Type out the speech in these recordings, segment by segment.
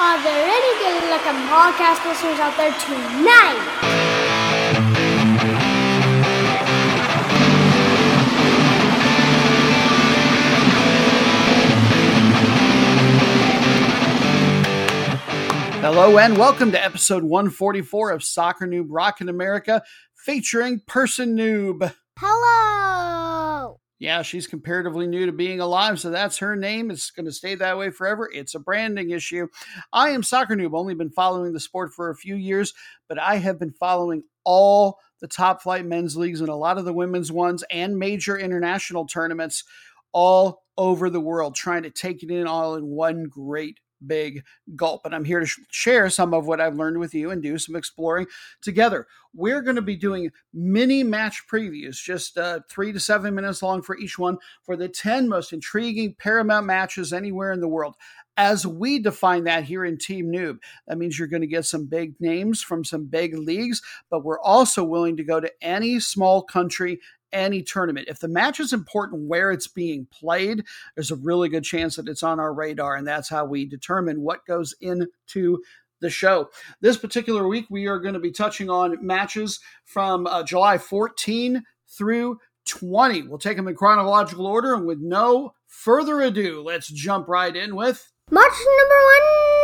Are there any good looking podcast listeners out there tonight? Hello and welcome to episode 144 of Soccer Noob Rock in America featuring Person Noob. Hello! Yeah, she's comparatively new to being alive, so that's her name. It's going to stay that way forever. It's a branding issue. I am Soccer Noob, only been following the sport for a few years, but I have been following all the top flight men's leagues and a lot of the women's ones and major international tournaments all over the world, trying to take it in all in one great big gulp. And I'm here to sh- share some of what I've learned with you and do some exploring together. We're going to be doing mini match previews, just uh, three to seven minutes long for each one, for the 10 most intriguing Paramount matches anywhere in the world. As we define that here in Team Noob, that means you're going to get some big names from some big leagues, but we're also willing to go to any small country any tournament. If the match is important where it's being played, there's a really good chance that it's on our radar, and that's how we determine what goes into the show. This particular week, we are going to be touching on matches from uh, July 14 through 20. We'll take them in chronological order, and with no further ado, let's jump right in with. Match number one!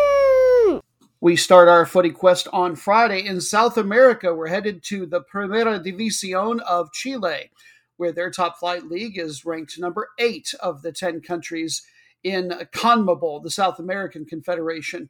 We start our footy quest on Friday in South America. We're headed to the Primera División of Chile, where their top flight league is ranked number eight of the 10 countries in CONMEBOL, the South American Confederation.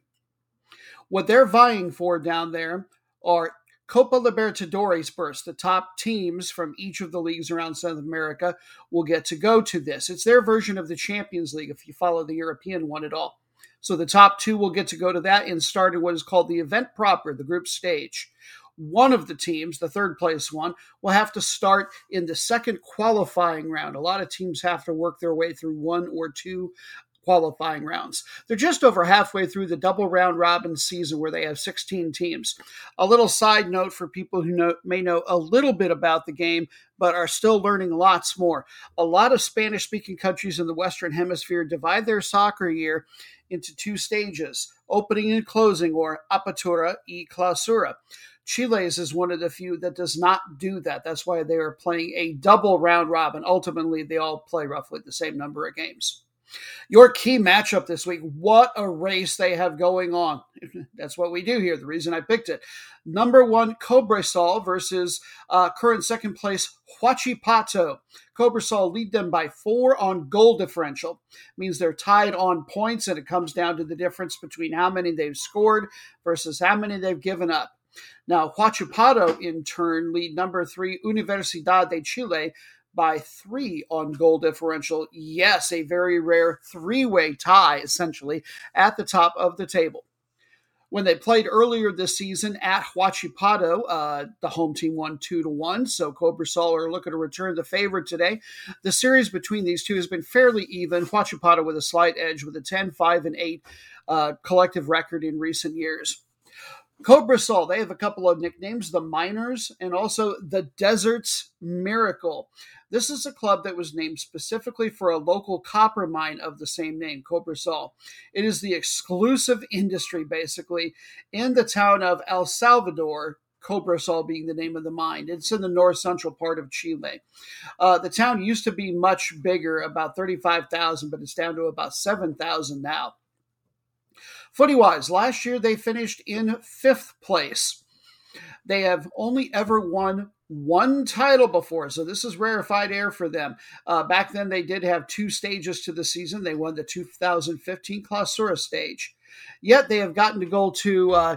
What they're vying for down there are Copa Libertadores first. The top teams from each of the leagues around South America will get to go to this. It's their version of the Champions League if you follow the European one at all. So the top two will get to go to that and start in what is called the event proper, the group stage. One of the teams, the third place one, will have to start in the second qualifying round. A lot of teams have to work their way through one or two qualifying rounds. They're just over halfway through the double round robin season where they have 16 teams. A little side note for people who know, may know a little bit about the game but are still learning lots more. A lot of Spanish speaking countries in the Western Hemisphere divide their soccer year into two stages opening and closing, or apertura y clausura. Chile's is one of the few that does not do that. That's why they are playing a double round robin. Ultimately, they all play roughly the same number of games. Your key matchup this week. What a race they have going on. That's what we do here. The reason I picked it. Number one, Cobresal versus uh, current second place, Huachipato. Cobresal lead them by four on goal differential. Means they're tied on points, and it comes down to the difference between how many they've scored versus how many they've given up. Now, Huachipato, in turn, lead number three, Universidad de Chile, by three on goal differential. Yes, a very rare three way tie, essentially, at the top of the table. When they played earlier this season at Huachipato, uh, the home team won two to one. So Cobresal are looking to return the favor today. The series between these two has been fairly even. Huachipato with a slight edge with a 10, 5, and 8 uh, collective record in recent years. Cobresal, they have a couple of nicknames, the Miners and also the Deserts Miracle. This is a club that was named specifically for a local copper mine of the same name, Cobresal. It is the exclusive industry, basically, in the town of El Salvador, Cobresal being the name of the mine. It's in the north central part of Chile. Uh, the town used to be much bigger, about 35,000, but it's down to about 7,000 now. Footy wise, last year they finished in fifth place. They have only ever won one title before, so this is rarefied air for them. Uh, back then, they did have two stages to the season. They won the 2015 Clausura stage. Yet they have gotten to go to uh,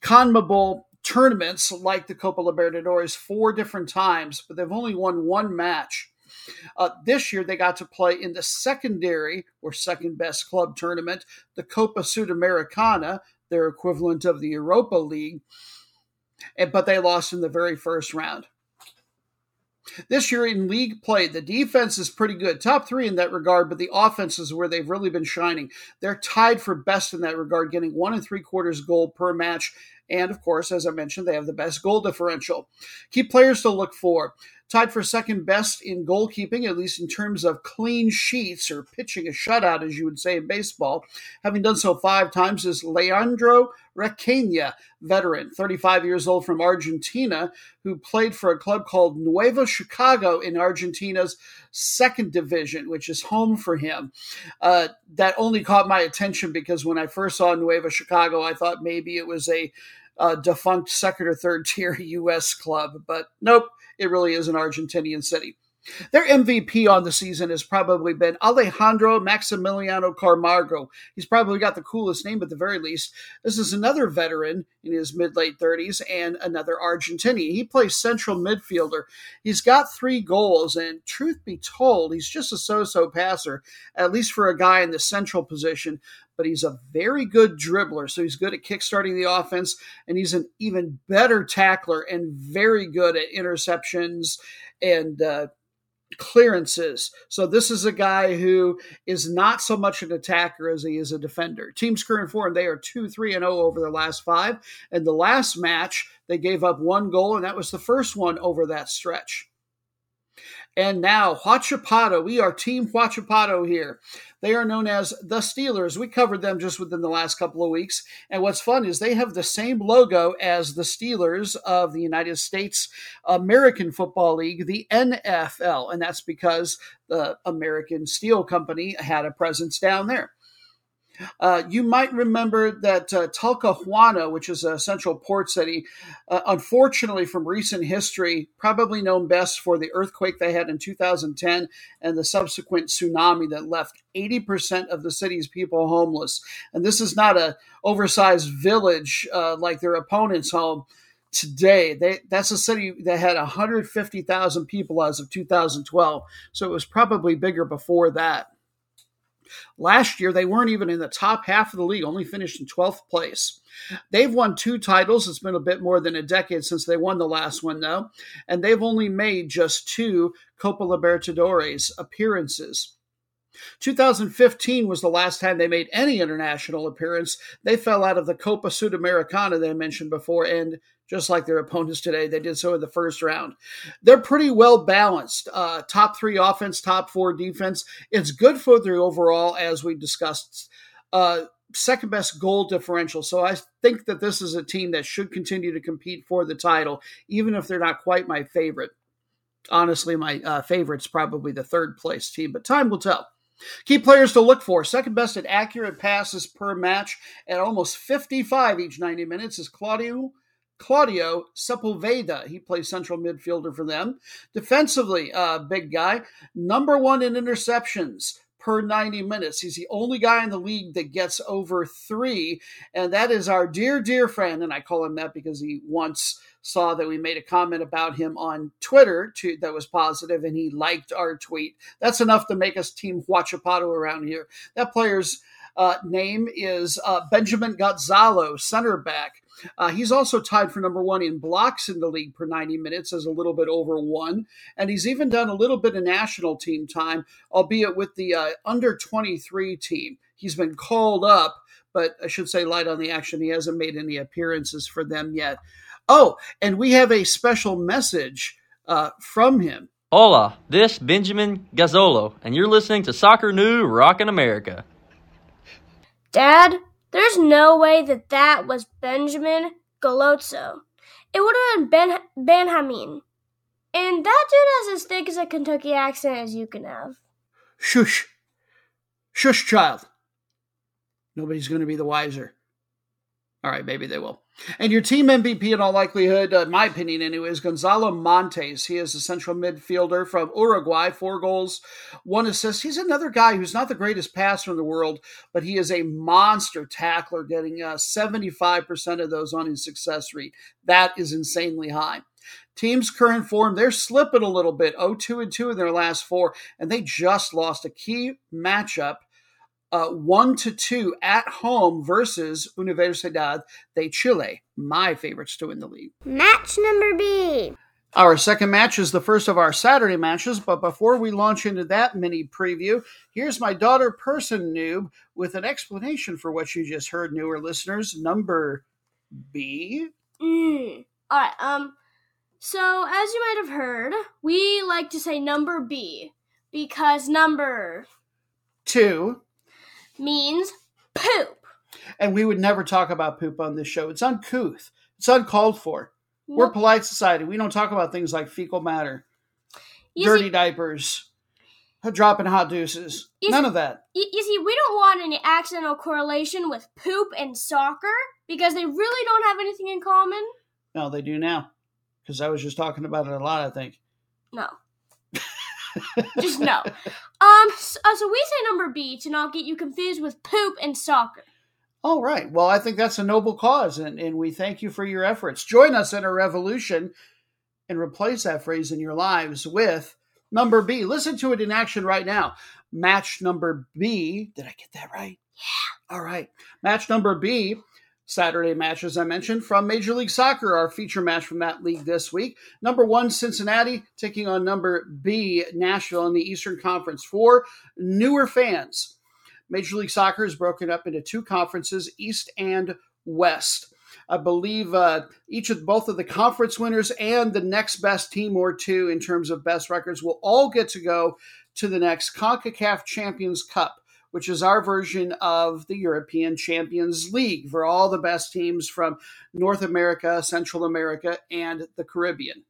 CONMEBOL tournaments like the Copa Libertadores four different times, but they've only won one match. Uh, this year, they got to play in the secondary or second best club tournament, the Copa Sudamericana, their equivalent of the Europa League, Eh, but they lost in the very first round. This year in league play, the defense is pretty good, top three in that regard, but the offense is where they've really been shining. They're tied for best in that regard, getting one and three quarters goal per match And of course, as I mentioned, they have the best goal differential. Key players to look for tied for second best in goalkeeping, at least in terms of clean sheets or pitching a shutout, as you would say in baseball. Having done so five times is Leandro Requena, veteran, 35 years old from Argentina, who played for a club called Nuevo Chicago in Argentina's second division, which is home for him. Uh, that only caught my attention because when I first saw Nuevo Chicago, I thought maybe it was a uh, defunct second or third tier U.S. club, but nope, it really is an Argentinian city. Their MVP on the season has probably been Alejandro Maximiliano Camargo. He's probably got the coolest name at the very least. This is another veteran in his mid late 30s and another Argentinian. He plays central midfielder. He's got three goals, and truth be told, he's just a so so passer, at least for a guy in the central position but he's a very good dribbler. So he's good at kickstarting the offense, and he's an even better tackler and very good at interceptions and uh, clearances. So this is a guy who is not so much an attacker as he is a defender. Team's current form, they are 2 3 and 0 over their last five. And the last match, they gave up one goal, and that was the first one over that stretch. And now, Huachipato. We are Team Huachipato here. They are known as the Steelers. We covered them just within the last couple of weeks. And what's fun is they have the same logo as the Steelers of the United States American Football League, the NFL. And that's because the American Steel Company had a presence down there. Uh, you might remember that uh, Talcahuano, which is a central port city, uh, unfortunately, from recent history, probably known best for the earthquake they had in 2010 and the subsequent tsunami that left 80% of the city's people homeless. And this is not a oversized village uh, like their opponent's home today. They, that's a city that had 150,000 people as of 2012. So it was probably bigger before that. Last year, they weren't even in the top half of the league, only finished in 12th place. They've won two titles. It's been a bit more than a decade since they won the last one, though, and they've only made just two Copa Libertadores appearances. 2015 was the last time they made any international appearance. They fell out of the Copa Sudamericana that I mentioned before, and just like their opponents today. They did so in the first round. They're pretty well balanced. Uh, top three offense, top four defense. It's good for the overall, as we discussed. Uh, second best goal differential. So I think that this is a team that should continue to compete for the title, even if they're not quite my favorite. Honestly, my uh, favorite's probably the third place team, but time will tell. Key players to look for. Second best at accurate passes per match at almost 55 each 90 minutes is Claudio Claudio Sepulveda. He plays central midfielder for them. Defensively, uh, big guy. Number one in interceptions per 90 minutes. He's the only guy in the league that gets over three. And that is our dear, dear friend. And I call him that because he once saw that we made a comment about him on Twitter to, that was positive and he liked our tweet. That's enough to make us Team Huachipato around here. That player's uh, name is uh, Benjamin Gazzolo, center back. Uh, he's also tied for number one in blocks in the league per 90 minutes, as a little bit over one. And he's even done a little bit of national team time, albeit with the uh, under 23 team. He's been called up, but I should say light on the action. He hasn't made any appearances for them yet. Oh, and we have a special message uh, from him. Hola, this Benjamin Gazzolo, and you're listening to Soccer Noob Rockin' America. Dad, there's no way that that was Benjamin Gazzolo. It would have been Ben Benjamin. And that dude has as thick as a Kentucky accent as you can have. Shush. Shush, child. Nobody's going to be the wiser. All right, maybe they will. And your team MVP, in all likelihood, uh, my opinion anyway, is Gonzalo Montes. He is a central midfielder from Uruguay, four goals, one assist. He's another guy who's not the greatest passer in the world, but he is a monster tackler, getting uh, 75% of those on his success rate. That is insanely high. Team's current form, they're slipping a little bit, 0 2 and 2 in their last four, and they just lost a key matchup uh, one to two at home versus Universidad de Chile, my favorites to win the league. Match number B. Our second match is the first of our Saturday matches, but before we launch into that mini preview, here's my daughter, Person Noob, with an explanation for what you just heard, newer listeners. Number B. Mm. All right. Um. So as you might have heard, we like to say number B because number Two. Means poop. And we would never talk about poop on this show. It's uncouth. It's uncalled for. We're polite society. We don't talk about things like fecal matter, You dirty see, diapers, dropping hot deuces. None see- of that. you see, we don't want any accidental correlation with poop and soccer because they really don't have anything in common. No, they do now. Because I was just talking about it a lot, I think. No. Just no. Um. So, uh, so we say number B to not get you confused with poop and soccer. All right. Well, I think that's a noble cause, and, and we thank you for your efforts. Join us in a revolution and replace that phrase in your lives with number B. Listen to it in action right now. Match number B. Did I get that right? Yeah. All right. Match number B. Saturday match, as I mentioned, from Major League Soccer, our feature match from that league this week. Number one, Cincinnati, taking on number B, Nashville in the Eastern Conference. For newer fans, Major League Soccer is broken up into two conferences, East and West. I believe uh, each of both of the conference winners and the next best team or two in terms of best records will all get to go to the next CONCACAF Champions Cup, which is our version of the European Champions League for all the best teams from North America, Central America, and the Caribbean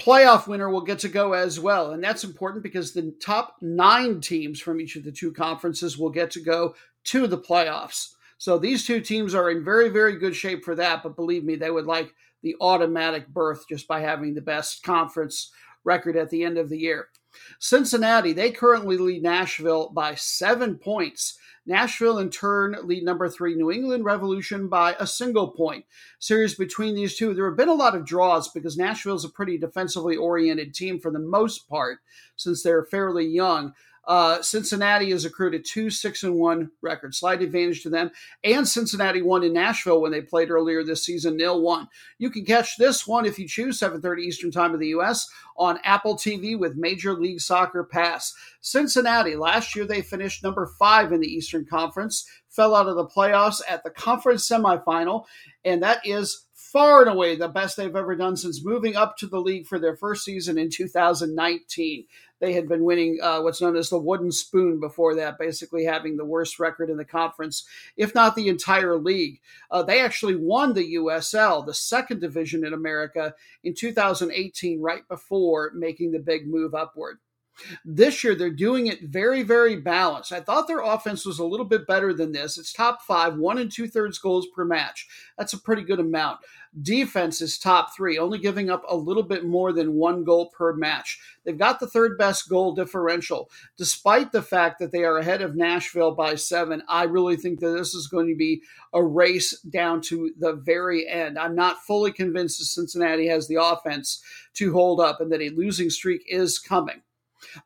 playoff winner will get to go as well. And that's important because the top nine teams from each of the two conferences will get to go to the playoffs. So these two teams are in very, very good shape for that. But believe me, they would like the automatic berth just by having the best conference record at the end of the year. Cincinnati, they currently lead Nashville by seven points. Nashville, in turn, lead number three New England Revolution by a single point. Series between these two, there have been a lot of draws because Nashville is a pretty defensively oriented team for the most part, since they're fairly young. Uh, Cincinnati has accrued a two six and one record, slight advantage to them. And Cincinnati won in Nashville when they played earlier this season, nil one. You can catch this one if you choose 7:30 Eastern Time of the U.S. on Apple TV with Major League Soccer Pass. Cincinnati last year they finished number five in the Eastern Conference, fell out of the playoffs at the conference semifinal, and that is far and away the best they've ever done since moving up to the league for their first season in 2019. They had been winning uh, what's known as the wooden spoon before that, basically having the worst record in the conference, if not the entire league. Uh, they actually won the USL, the second division in America, in 2018, right before making the big move upward. This year, they're doing it very, very balanced. I thought their offense was a little bit better than this. It's top five, one and two thirds goals per match. That's a pretty good amount. Defense is top three, only giving up a little bit more than one goal per match. They've got the third best goal differential. Despite the fact that they are ahead of Nashville by seven, I really think that this is going to be a race down to the very end. I'm not fully convinced that Cincinnati has the offense to hold up and that a losing streak is coming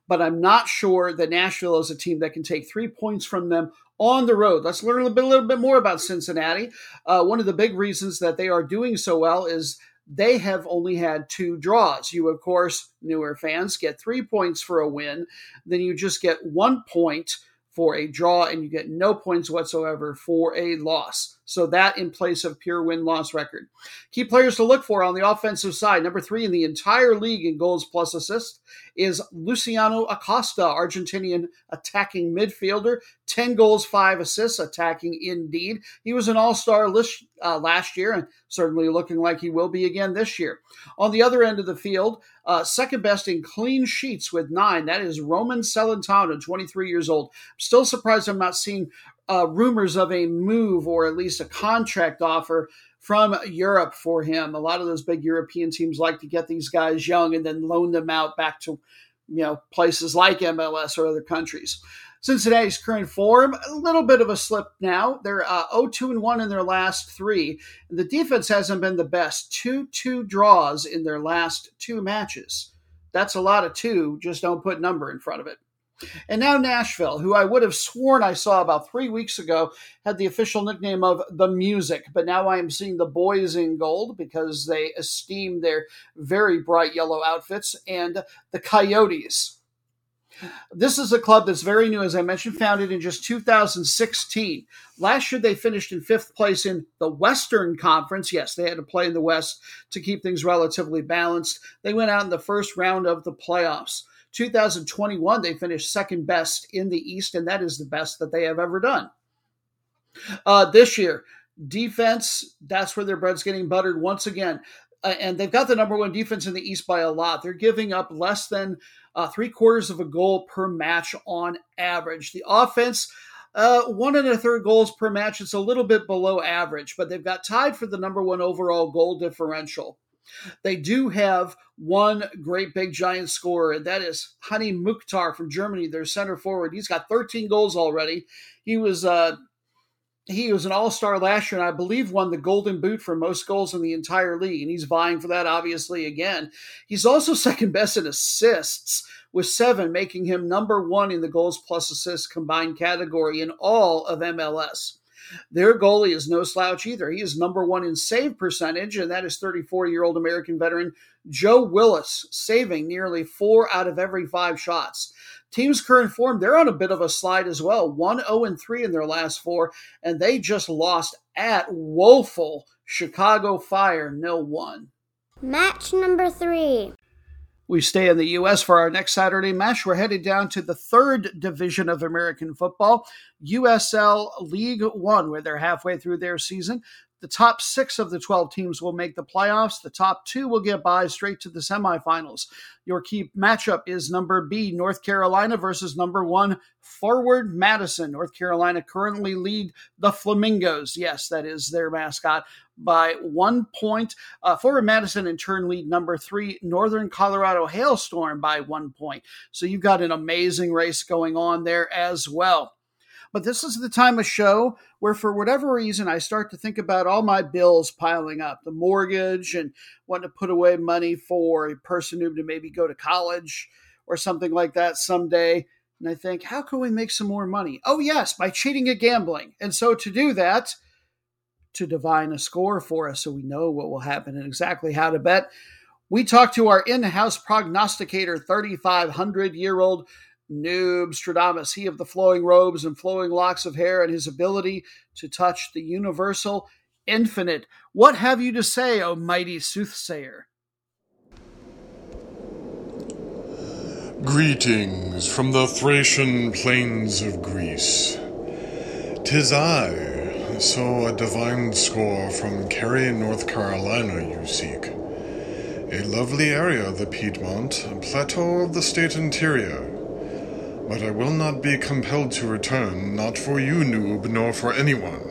but I'm not sure that Nashville is a team that can take three points from them on the road. Let's learn a little bit, a little bit more about Cincinnati. Uh, one of the big reasons that they are doing so well is they have only had two draws. You, of course, newer fans get three points for a win, then you just get one point for a draw, and you get no points whatsoever for a loss. So that in place of pure win loss record. Key players to look for on the offensive side. Number three in the entire league in goals plus assists is Luciano Acosta, Argentinian attacking midfielder. 10 goals, 5 assists, attacking indeed. He was an all star list uh, last year and certainly looking like he will be again this year. On the other end of the field, uh, second best in clean sheets with nine. That is Roman Celentano, 23 years old. Still surprised I'm not seeing uh, rumors of a move or at least a contract offer from Europe for him. A lot of those big European teams like to get these guys young and then loan them out back to you know places like MLS or other countries. Cincinnati's current form, a little bit of a slip now. They're uh, 0-2 and 1 in their last three. The defense hasn't been the best. 2-2 draws in their last two matches. That's a lot of two. Just don't put number in front of it. And now Nashville, who I would have sworn I saw about three weeks ago, had the official nickname of the Music, but now I am seeing the boys in gold because they esteem their very bright yellow outfits, and the Coyotes. This is a club that's very new, as I mentioned, founded in just 2016. Last year, they finished in fifth place in the Western Conference. Yes, they had to play in the West to keep things relatively balanced. They went out in the first round of the playoffs. 2021, they finished second best in the East, and that is the best that they have ever done. Uh, this year, defense, that's where their bread's getting buttered once again. Uh, and they've got the number one defense in the East by a lot. They're giving up less than uh, three quarters of a goal per match on average. The offense, uh, one and a third goals per match. It's a little bit below average, but they've got tied for the number one overall goal differential. They do have one great big giant scorer, and that is Hany Mukhtar from Germany, their center forward. He's got 13 goals already. He was uh, he was an all-star last year and i believe won the golden boot for most goals in the entire league and he's vying for that obviously again he's also second best in assists with seven making him number one in the goals plus assists combined category in all of mls their goalie is no slouch either. He is number one in save percentage, and that is 34 year old American veteran Joe Willis, saving nearly four out of every five shots. Team's current form, they're on a bit of a slide as well. 1 0 3 in their last four, and they just lost at woeful Chicago Fire no 1. Match number three. We stay in the U.S. for our next Saturday match. We're headed down to the third division of American football, USL League One, where they're halfway through their season. The top six of the 12 teams will make the playoffs. The top two will get by straight to the semifinals. Your key matchup is number B, North Carolina versus number one, Forward Madison. North Carolina currently lead the Flamingos. Yes, that is their mascot by one point. Uh, Forward Madison in turn lead number three, Northern Colorado Hailstorm by one point. So you've got an amazing race going on there as well. But this is the time of show where, for whatever reason, I start to think about all my bills piling up the mortgage and wanting to put away money for a person who to maybe go to college or something like that someday. And I think, how can we make some more money? Oh, yes, by cheating at gambling. And so to do that, to divine a score for us so we know what will happen and exactly how to bet, we talk to our in house prognosticator, 3,500 year old Noob Stradamus, he of the flowing robes and flowing locks of hair, and his ability to touch the universal infinite. What have you to say, O mighty soothsayer? Greetings from the Thracian plains of Greece. Tis I, so a divine score from Cary, North Carolina, you seek. A lovely area, the Piedmont, plateau of the state interior but I will not be compelled to return, not for you, noob, nor for anyone.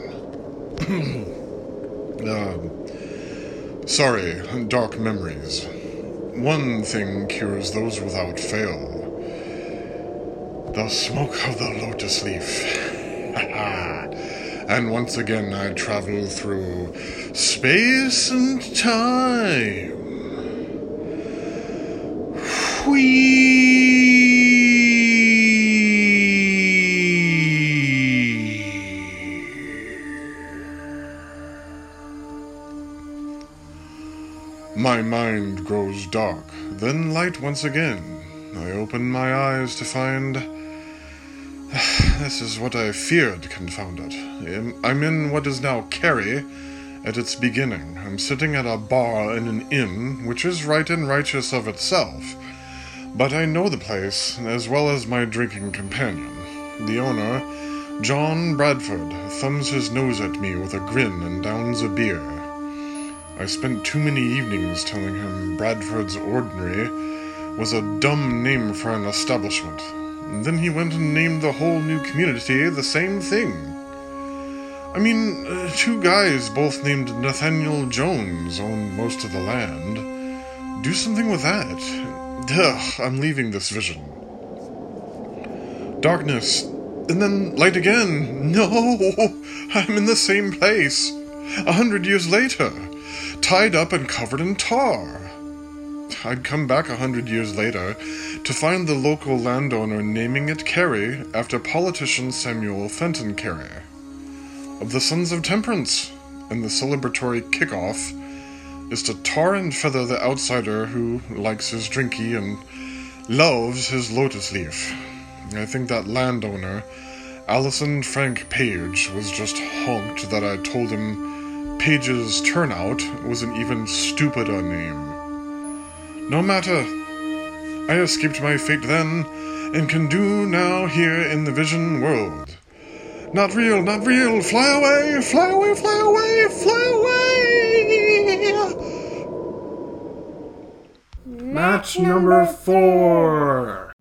uh, sorry, dark memories. One thing cures those without fail the smoke of the lotus leaf. and once again I travel through space and time. Whee! My mind grows dark, then light once again. I open my eyes to find. this is what I feared, confound it. I'm in what is now Cary at its beginning. I'm sitting at a bar in an inn, which is right and righteous of itself. But I know the place, as well as my drinking companion. The owner, John Bradford, thumbs his nose at me with a grin and downs a beer. I spent too many evenings telling him Bradford's Ordinary was a dumb name for an establishment. And then he went and named the whole new community the same thing. I mean, uh, two guys both named Nathaniel Jones own most of the land. Do something with that. Ugh, I'm leaving this vision. Darkness, and then light again. No, I'm in the same place. A hundred years later tied up and covered in tar. I'd come back a hundred years later to find the local landowner naming it Cary after politician Samuel Fenton Cary of the Sons of Temperance, and the celebratory kickoff is to tar and feather the outsider who likes his drinky and loves his lotus leaf. I think that landowner, Allison Frank Page, was just honked that I told him Page's turnout was an even stupider name. No matter. I escaped my fate then, and can do now here in the vision world. Not real, not real, fly away, fly away, fly away, fly away! Match number four.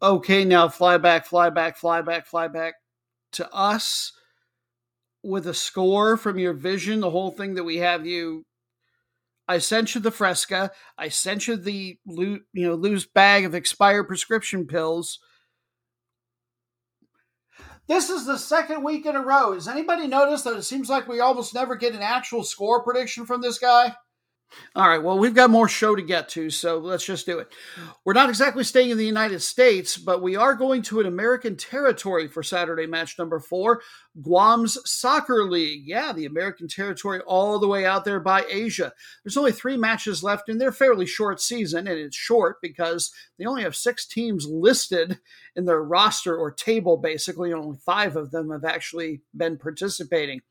Okay, now fly back, fly back, fly back, fly back to us with a score from your vision, the whole thing that we have you. I sent you the Fresca. I sent you the loot, you know loose bag of expired prescription pills. This is the second week in a row. Has anybody noticed that it seems like we almost never get an actual score prediction from this guy? All right, well, we've got more show to get to, so let's just do it. We're not exactly staying in the United States, but we are going to an American territory for Saturday match number four Guam's Soccer League. Yeah, the American territory all the way out there by Asia. There's only three matches left in their fairly short season, and it's short because they only have six teams listed in their roster or table, basically, only five of them have actually been participating.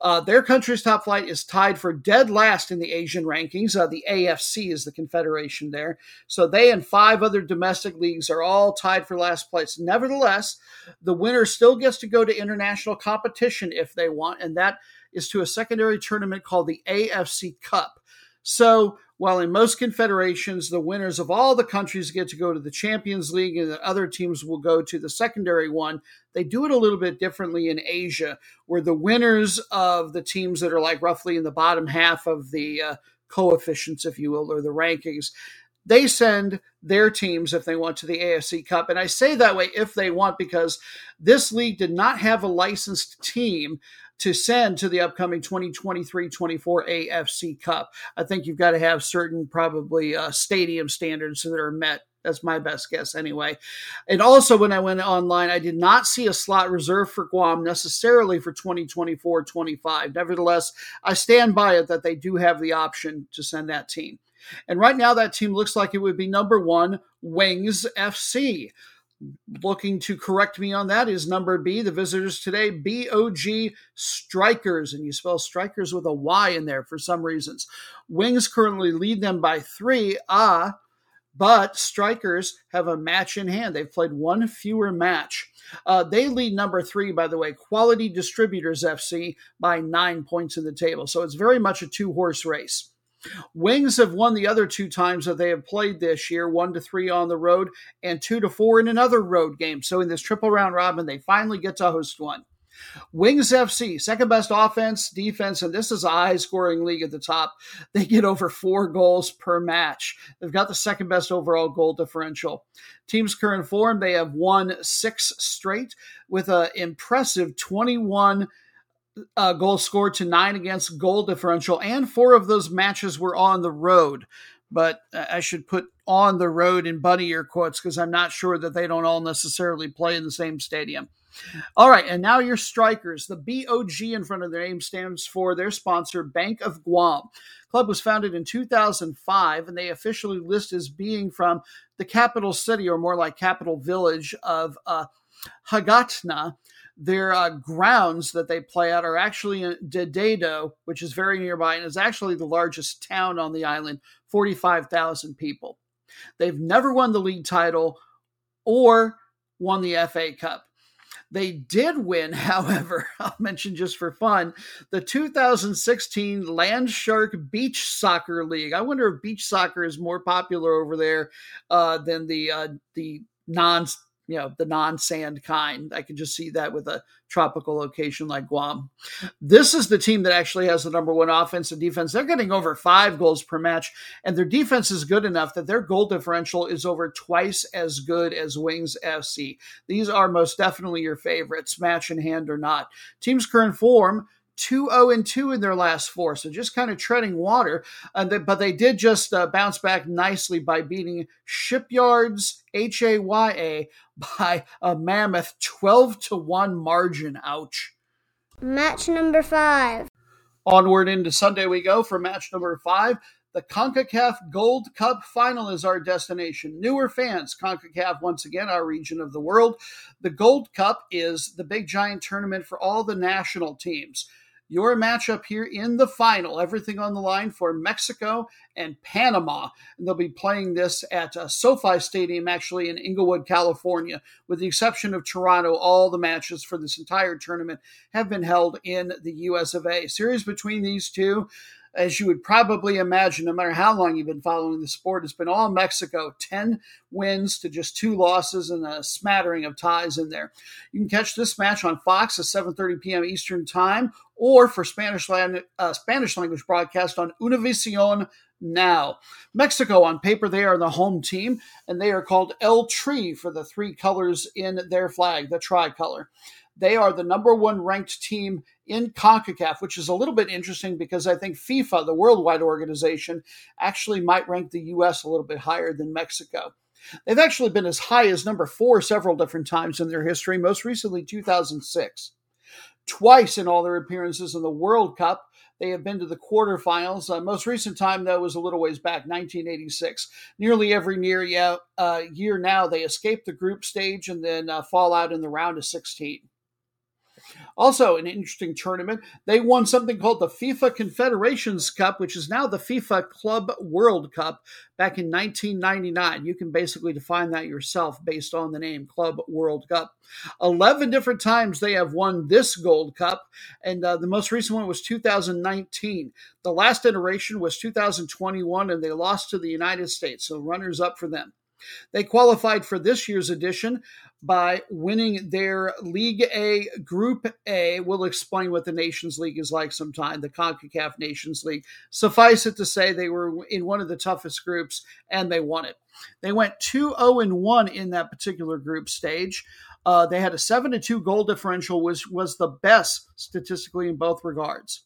Uh, their country's top flight is tied for dead last in the Asian rankings. Uh, the AFC is the confederation there. So they and five other domestic leagues are all tied for last place. Nevertheless, the winner still gets to go to international competition if they want, and that is to a secondary tournament called the AFC Cup. So while in most confederations, the winners of all the countries get to go to the Champions League and the other teams will go to the secondary one, they do it a little bit differently in Asia, where the winners of the teams that are like roughly in the bottom half of the uh, coefficients, if you will, or the rankings, they send their teams if they want to the AFC Cup. And I say that way if they want because this league did not have a licensed team to send to the upcoming 2023 24 AFC Cup. I think you've got to have certain, probably, uh, stadium standards that are met. That's my best guess, anyway. And also, when I went online, I did not see a slot reserved for Guam necessarily for 2024 25. Nevertheless, I stand by it that they do have the option to send that team. And right now, that team looks like it would be number one, Wings FC looking to correct me on that is number B, the visitors today, BOG Strikers, and you spell Strikers with a Y in there for some reasons. Wings currently lead them by three. Ah, but Strikers have a match in hand. They've played one fewer match. Uh, they lead number three, by the way, Quality Distributors FC, by nine points in the table. So it's very much a two horse race. Wings have won the other two times that they have played this year, one to three on the road and two to four in another road game. So in this triple round robin, they finally get to host one. Wings FC, second best offense, defense, and this is a high scoring league at the top. They get over four goals per match. They've got the second best overall goal differential. Team's current form, they have won six straight with an impressive 21 uh, goals scored to nine against goal differential, and four of those matches were on the road. But I should put on the road in bunny ear quotes because I'm not sure that they don't all necessarily play in the same stadium. All right, and now your strikers. The BOG in front of their name stands for their sponsor, Bank of Guam. Club was founded in 2005, and they officially list as being from the capital city, or more like capital village of uh, Hagatna, their uh, grounds that they play at are actually in Dededo, which is very nearby and is actually the largest town on the island, 45,000 people. They've never won the league title or won the FA Cup. They did win, however, I'll mention just for fun, the 2016 Landshark Beach Soccer League. I wonder if beach soccer is more popular over there uh, than the uh, the non you know the non-sand kind. I can just see that with a tropical location like Guam. This is the team that actually has the number one offense and defense. They're getting over five goals per match, and their defense is good enough that their goal differential is over twice as good as Wings FC. These are most definitely your favorites, match in hand or not. Team's current form 2 0 and 2 in their last four. So just kind of treading water. Uh, they, but they did just uh, bounce back nicely by beating Shipyards H A Y A by a mammoth 12 to 1 margin. Ouch. Match number five. Onward into Sunday we go for match number five. The CONCACAF Gold Cup final is our destination. Newer fans, CONCACAF, once again, our region of the world. The Gold Cup is the big giant tournament for all the national teams your matchup here in the final. Everything on the line for Mexico and Panama. And they'll be playing this at uh, SoFi Stadium, actually in Inglewood, California. With the exception of Toronto, all the matches for this entire tournament have been held in the US of A. Series between these two as you would probably imagine, no matter how long you've been following the sport, it's been all Mexico 10 wins to just two losses and a smattering of ties in there. You can catch this match on Fox at 7.30 p.m. Eastern Time or for Spanish, uh, Spanish language broadcast on Univision now. Mexico, on paper, they are the home team, and they are called El Tri for the three colors in their flag, the tricolor. They are the number one ranked team in CONCACAF, which is a little bit interesting because I think FIFA, the worldwide organization, actually might rank the U.S. a little bit higher than Mexico. They've actually been as high as number four several different times in their history, most recently 2006. Twice in all their appearances in the World Cup, they have been to the quarterfinals. Uh, most recent time, though, was a little ways back, 1986. Nearly every year, yeah, uh, year now, they escape the group stage and then uh, fall out in the round of 16. Also, an interesting tournament. They won something called the FIFA Confederations Cup, which is now the FIFA Club World Cup back in 1999. You can basically define that yourself based on the name Club World Cup. 11 different times they have won this Gold Cup, and uh, the most recent one was 2019. The last iteration was 2021, and they lost to the United States, so runners up for them. They qualified for this year's edition by winning their League A Group A. We'll explain what the Nations League is like sometime, the CONCACAF Nations League. Suffice it to say, they were in one of the toughest groups and they won it. They went 2 0 1 in that particular group stage. Uh, they had a 7 2 goal differential, which was the best statistically in both regards.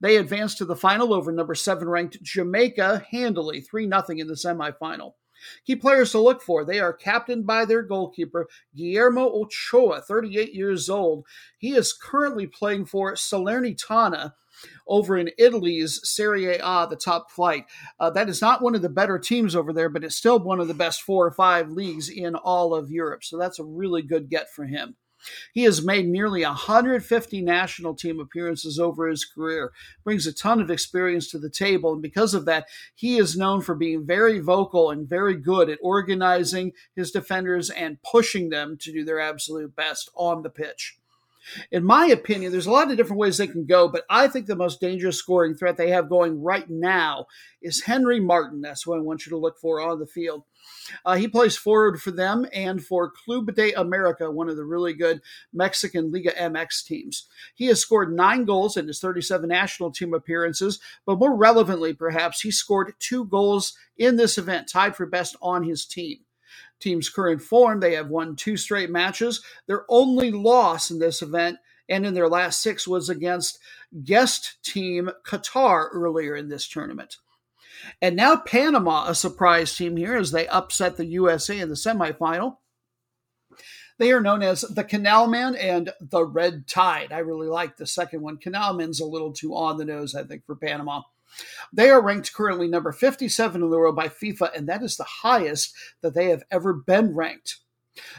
They advanced to the final over number seven ranked Jamaica handily, 3 0 in the semifinal. Key players to look for. They are captained by their goalkeeper, Guillermo Ochoa, 38 years old. He is currently playing for Salernitana over in Italy's Serie A, the top flight. Uh, that is not one of the better teams over there, but it's still one of the best four or five leagues in all of Europe. So that's a really good get for him. He has made nearly 150 national team appearances over his career, brings a ton of experience to the table, and because of that, he is known for being very vocal and very good at organizing his defenders and pushing them to do their absolute best on the pitch. In my opinion, there's a lot of different ways they can go, but I think the most dangerous scoring threat they have going right now is Henry Martin. That's what I want you to look for on the field. Uh, he plays forward for them and for Club de America, one of the really good Mexican Liga MX teams. He has scored nine goals in his 37 national team appearances, but more relevantly, perhaps, he scored two goals in this event, tied for best on his team. Team's current form, they have won two straight matches. Their only loss in this event and in their last six was against guest team Qatar earlier in this tournament. And now Panama, a surprise team here as they upset the USA in the semifinal. They are known as the Canalman and the Red Tide. I really like the second one. Canalman's a little too on the nose, I think, for Panama. They are ranked currently number 57 in the world by FIFA, and that is the highest that they have ever been ranked.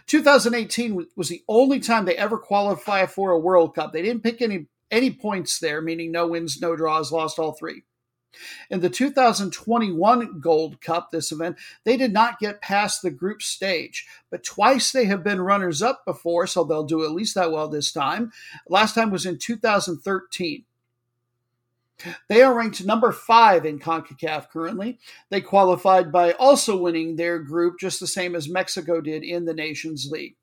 2018 was the only time they ever qualified for a World Cup. They didn't pick any any points there, meaning no wins, no draws, lost all three. In the 2021 Gold Cup, this event, they did not get past the group stage, but twice they have been runners up before, so they'll do at least that well this time. Last time was in 2013. They are ranked number five in CONCACAF currently. They qualified by also winning their group just the same as Mexico did in the Nations League.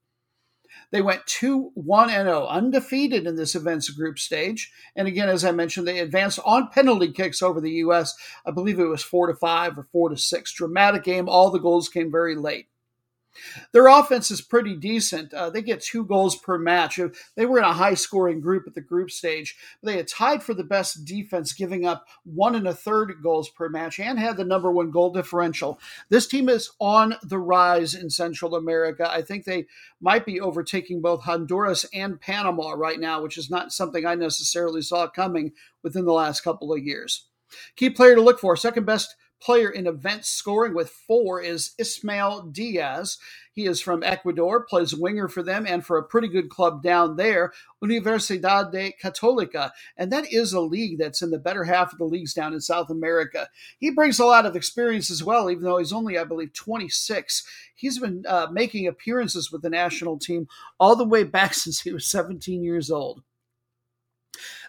They went 2 1 0, undefeated in this event's group stage. And again, as I mentioned, they advanced on penalty kicks over the U.S. I believe it was 4 to 5 or 4 to 6. Dramatic game. All the goals came very late. Their offense is pretty decent. Uh, they get two goals per match. They were in a high scoring group at the group stage. They had tied for the best defense, giving up one and a third goals per match and had the number one goal differential. This team is on the rise in Central America. I think they might be overtaking both Honduras and Panama right now, which is not something I necessarily saw coming within the last couple of years. Key player to look for, second best player in event scoring with four is Ismael Diaz. He is from Ecuador, plays winger for them and for a pretty good club down there, Universidad de Católica. And that is a league that's in the better half of the leagues down in South America. He brings a lot of experience as well, even though he's only, I believe, 26. He's been uh, making appearances with the national team all the way back since he was 17 years old.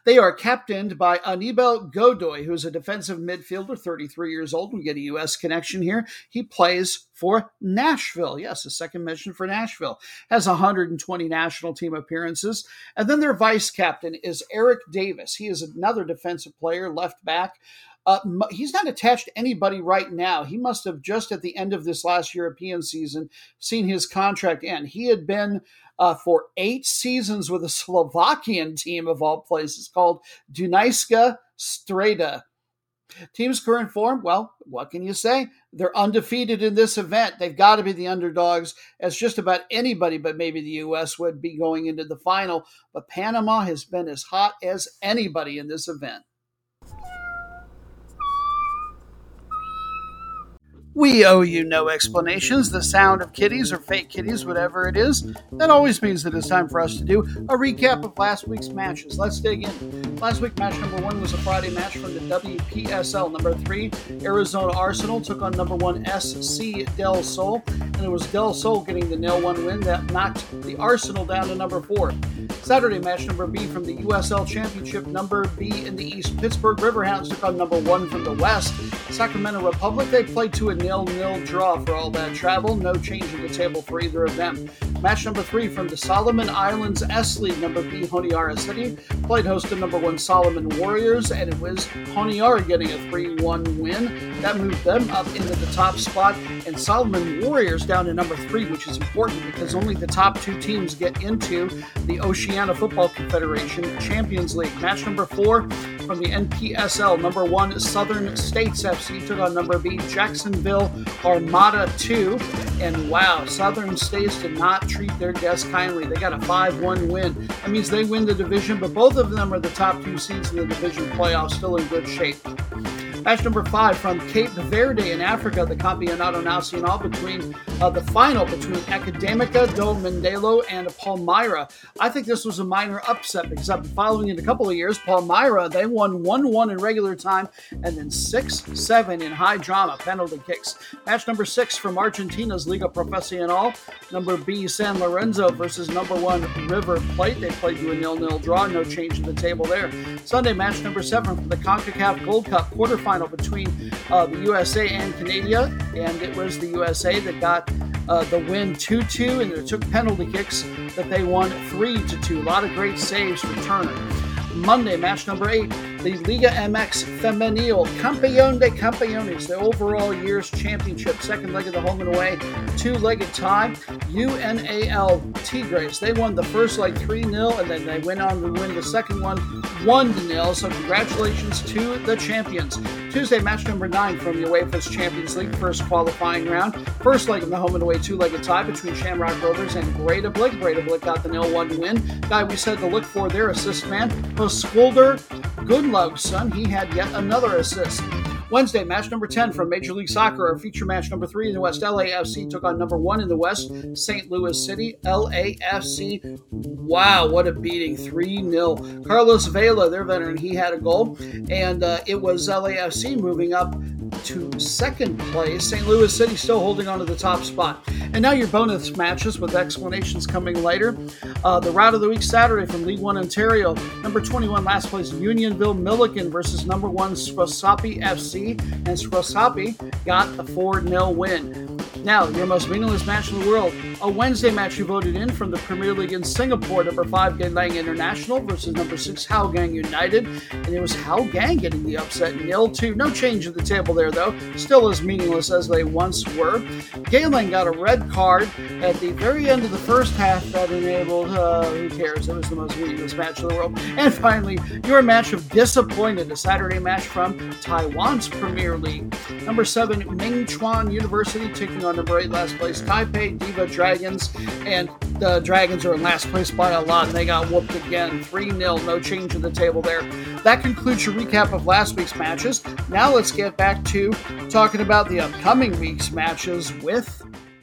They are captained by Anibal Godoy, who's a defensive midfielder, 33 years old. We get a U.S. connection here. He plays for Nashville. Yes, a second mention for Nashville. Has 120 national team appearances. And then their vice captain is Eric Davis. He is another defensive player, left back. Uh, he's not attached to anybody right now. He must have just at the end of this last European season seen his contract end. He had been uh, for eight seasons with a Slovakian team of all places called Dunajska Streda. Team's current form, well, what can you say? They're undefeated in this event. They've got to be the underdogs, as just about anybody but maybe the U.S. would be going into the final. But Panama has been as hot as anybody in this event. We owe you no explanations. The sound of kitties or fake kitties, whatever it is, that always means that it's time for us to do a recap of last week's matches. Let's dig in. Last week, match number one was a Friday match from the WPSL. Number three, Arizona Arsenal took on number one SC Del Sol, and it was Del Sol getting the nil one win that knocked the Arsenal down to number four. Saturday, match number B from the USL Championship. Number B in the East, Pittsburgh Riverhounds took on number one from the West, Sacramento Republic. They played to a nil-nil draw for all that travel. No change in the table for either of them. Match number three from the Solomon Islands S League. Number B, Honiara City played host to number one Solomon Warriors, and it was Honiara getting a 3-1 win. That moved them up into the top spot, and Solomon Warriors down to number three, which is important because only the top two teams get into the Oceania Football Confederation Champions League. Match number four from the NPSL. Number one, Southern States FC took on number B, Jacksonville Armada 2. And wow, Southern States did not treat their guests kindly. They got a 5 1 win. That means they win the division, but both of them are the top two seeds in the division playoffs, still in good shape. Match number five from Cape Verde in Africa, the Campeonato Nacional between uh, the final between Academica do Mindelo and Palmyra. I think this was a minor upset because I've been following it a couple of years. Palmyra, they won 1 1 in regular time and then 6 7 in high drama penalty kicks. Match number six from Argentina's Liga Profesional. Number B, San Lorenzo versus number one River Plate. They played to a nil nil draw, no change in the table there. Sunday, match number seven from the CONCACAF Gold Cup quarterfinal final between uh, the USA and Canada, and it was the USA that got uh, the win 2 2, and it took penalty kicks that they won 3 2. A lot of great saves for Turner. Monday, match number eight, the Liga MX Femenil Campeón de Campeones, the overall year's championship, second leg of the home and away, two legged tie. UANL Tigres, they won the first leg 3 0, and then they went on to win the second one 1 0. So, congratulations to the champions. Tuesday, match number nine from the UEFA's Champions League, first qualifying round. First leg of the home and away two legged tie between Shamrock Rovers and Breidablik. Breidablik got the nil 1 win. Guy we said to look for their assist man was Goodlugson. He had yet another assist. Wednesday, match number 10 from Major League Soccer, our feature match number 3 in the West. LAFC took on number 1 in the West, St. Louis City. LAFC, wow, what a beating. 3 0. Carlos Vela, their veteran, he had a goal. And uh, it was LAFC moving up to second place. St. Louis City still holding on to the top spot. And now your bonus matches with explanations coming later. Uh, the route of the week Saturday from League One Ontario. Number 21, last place Unionville Milliken versus number one Scrosoppi FC. And Scrosoppi got the 4 0 win. Now, your most meaningless match in the world. A Wednesday match you voted in from the Premier League in Singapore. Number 5, Geylang International versus number 6, Hougang United. And it was Hougang getting the upset, nil 2. No change in the table there, though. Still as meaningless as they once were. Galen got a red card at the very end of the first half that enabled, uh, who cares? It was the most meaningless match in the world. And finally, your match of disappointed, a Saturday match from Taiwan's Premier League. Number 7, Ming Chuan University taking on number eight, last place Taipei Diva Dragons, and the Dragons are in last place by a lot, and they got whooped again, 3 0, no change in the table there. That concludes your recap of last week's matches. Now let's get back to talking about the upcoming week's matches with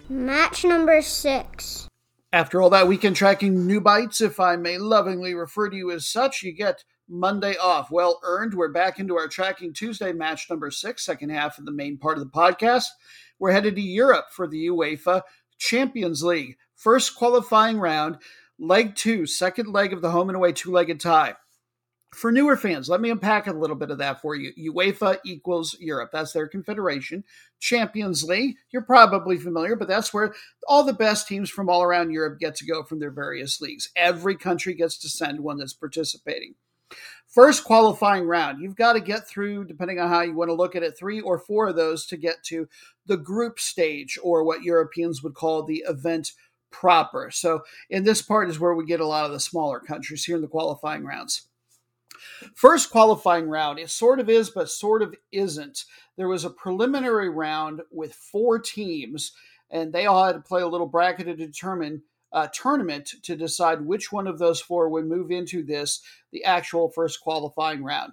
Match number six. After all that weekend tracking new bites, if I may lovingly refer to you as such, you get Monday off. Well earned. We're back into our tracking Tuesday match number six, second half of the main part of the podcast. We're headed to Europe for the UEFA Champions League. First qualifying round, leg two, second leg of the home and away two legged tie. For newer fans, let me unpack a little bit of that for you. UEFA equals Europe. That's their confederation. Champions League, you're probably familiar, but that's where all the best teams from all around Europe get to go from their various leagues. Every country gets to send one that's participating. First qualifying round, you've got to get through, depending on how you want to look at it, three or four of those to get to the group stage, or what Europeans would call the event proper. So, in this part is where we get a lot of the smaller countries here in the qualifying rounds. First qualifying round, it sort of is, but sort of isn't. There was a preliminary round with four teams, and they all had to play a little bracket to determine uh, tournament to decide which one of those four would move into this, the actual first qualifying round.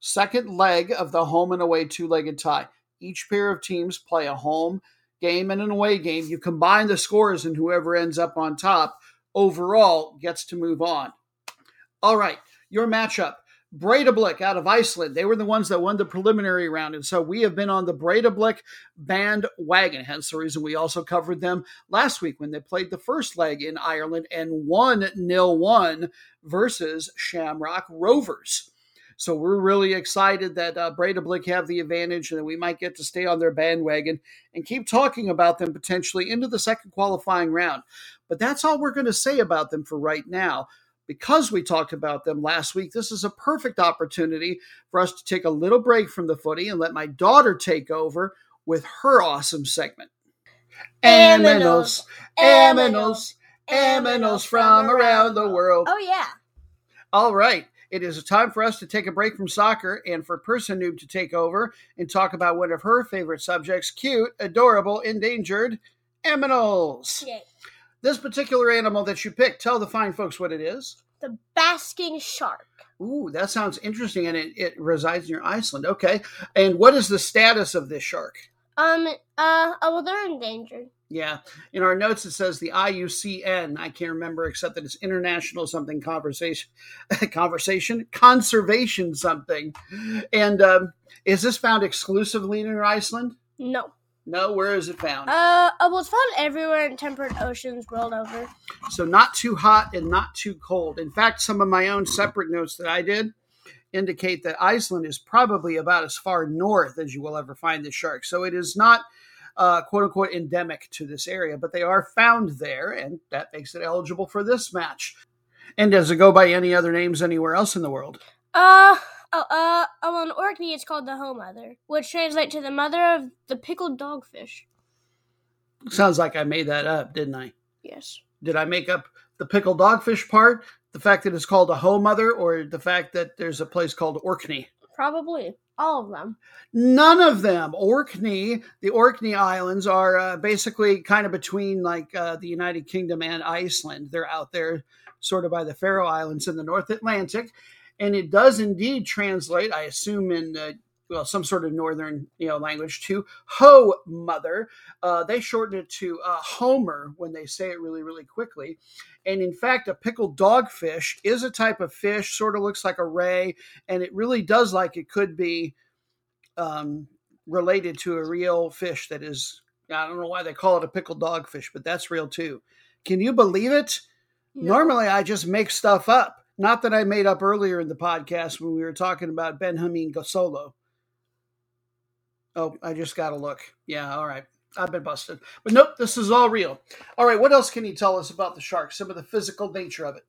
Second leg of the home and away two legged tie. Each pair of teams play a home game and an away game. You combine the scores, and whoever ends up on top overall gets to move on. All right, your matchup. Breidablik out of Iceland. They were the ones that won the preliminary round. And so we have been on the Breidablik bandwagon. Hence the reason we also covered them last week when they played the first leg in Ireland and won nil 1 versus Shamrock Rovers. So we're really excited that uh, Breidablik have the advantage and that we might get to stay on their bandwagon and keep talking about them potentially into the second qualifying round. But that's all we're going to say about them for right now because we talked about them last week, this is a perfect opportunity for us to take a little break from the footy and let my daughter take over with her awesome segment. Aminos, aminos, aminos from around the world. Oh, yeah. All right. It is time for us to take a break from soccer and for Person Noob to take over and talk about one of her favorite subjects cute, adorable, endangered aminals. Yay. This particular animal that you picked, tell the fine folks what it is. The basking shark. Ooh, that sounds interesting, and it, it resides near Iceland. Okay, and what is the status of this shark? Um, uh, oh, well, they're endangered. Yeah, in our notes it says the IUCN. I can't remember except that it's International something conversation, conversation conservation something. And um, is this found exclusively near Iceland? No. No, where is it found? Uh, oh, well, it's found everywhere in temperate oceans world over. So not too hot and not too cold. In fact, some of my own separate notes that I did indicate that Iceland is probably about as far north as you will ever find the shark. So it is not uh, quote unquote endemic to this area, but they are found there, and that makes it eligible for this match. And does it go by any other names anywhere else in the world? Uh, oh, uh, oh, in Orkney it's called the Hoe Mother, which translates to the mother of the pickled dogfish. Sounds like I made that up, didn't I? Yes. Did I make up the pickled dogfish part? The fact that it's called a hoe mother, or the fact that there's a place called Orkney? Probably. All of them. None of them. Orkney, the Orkney Islands are uh, basically kind of between like uh, the United Kingdom and Iceland. They're out there sort of by the Faroe Islands in the North Atlantic. And it does indeed translate, I assume, in uh, well, some sort of northern you know language to ho mother. Uh, they shorten it to uh, Homer when they say it really really quickly. And in fact, a pickled dogfish is a type of fish, sort of looks like a ray, and it really does like it could be um, related to a real fish that is. I don't know why they call it a pickled dogfish, but that's real too. Can you believe it? No. Normally, I just make stuff up. Not that I made up earlier in the podcast when we were talking about Ben Benjamin Gazzolo. Oh, I just got to look. Yeah, all right. I've been busted. But nope, this is all real. All right, what else can you tell us about the shark? Some of the physical nature of it.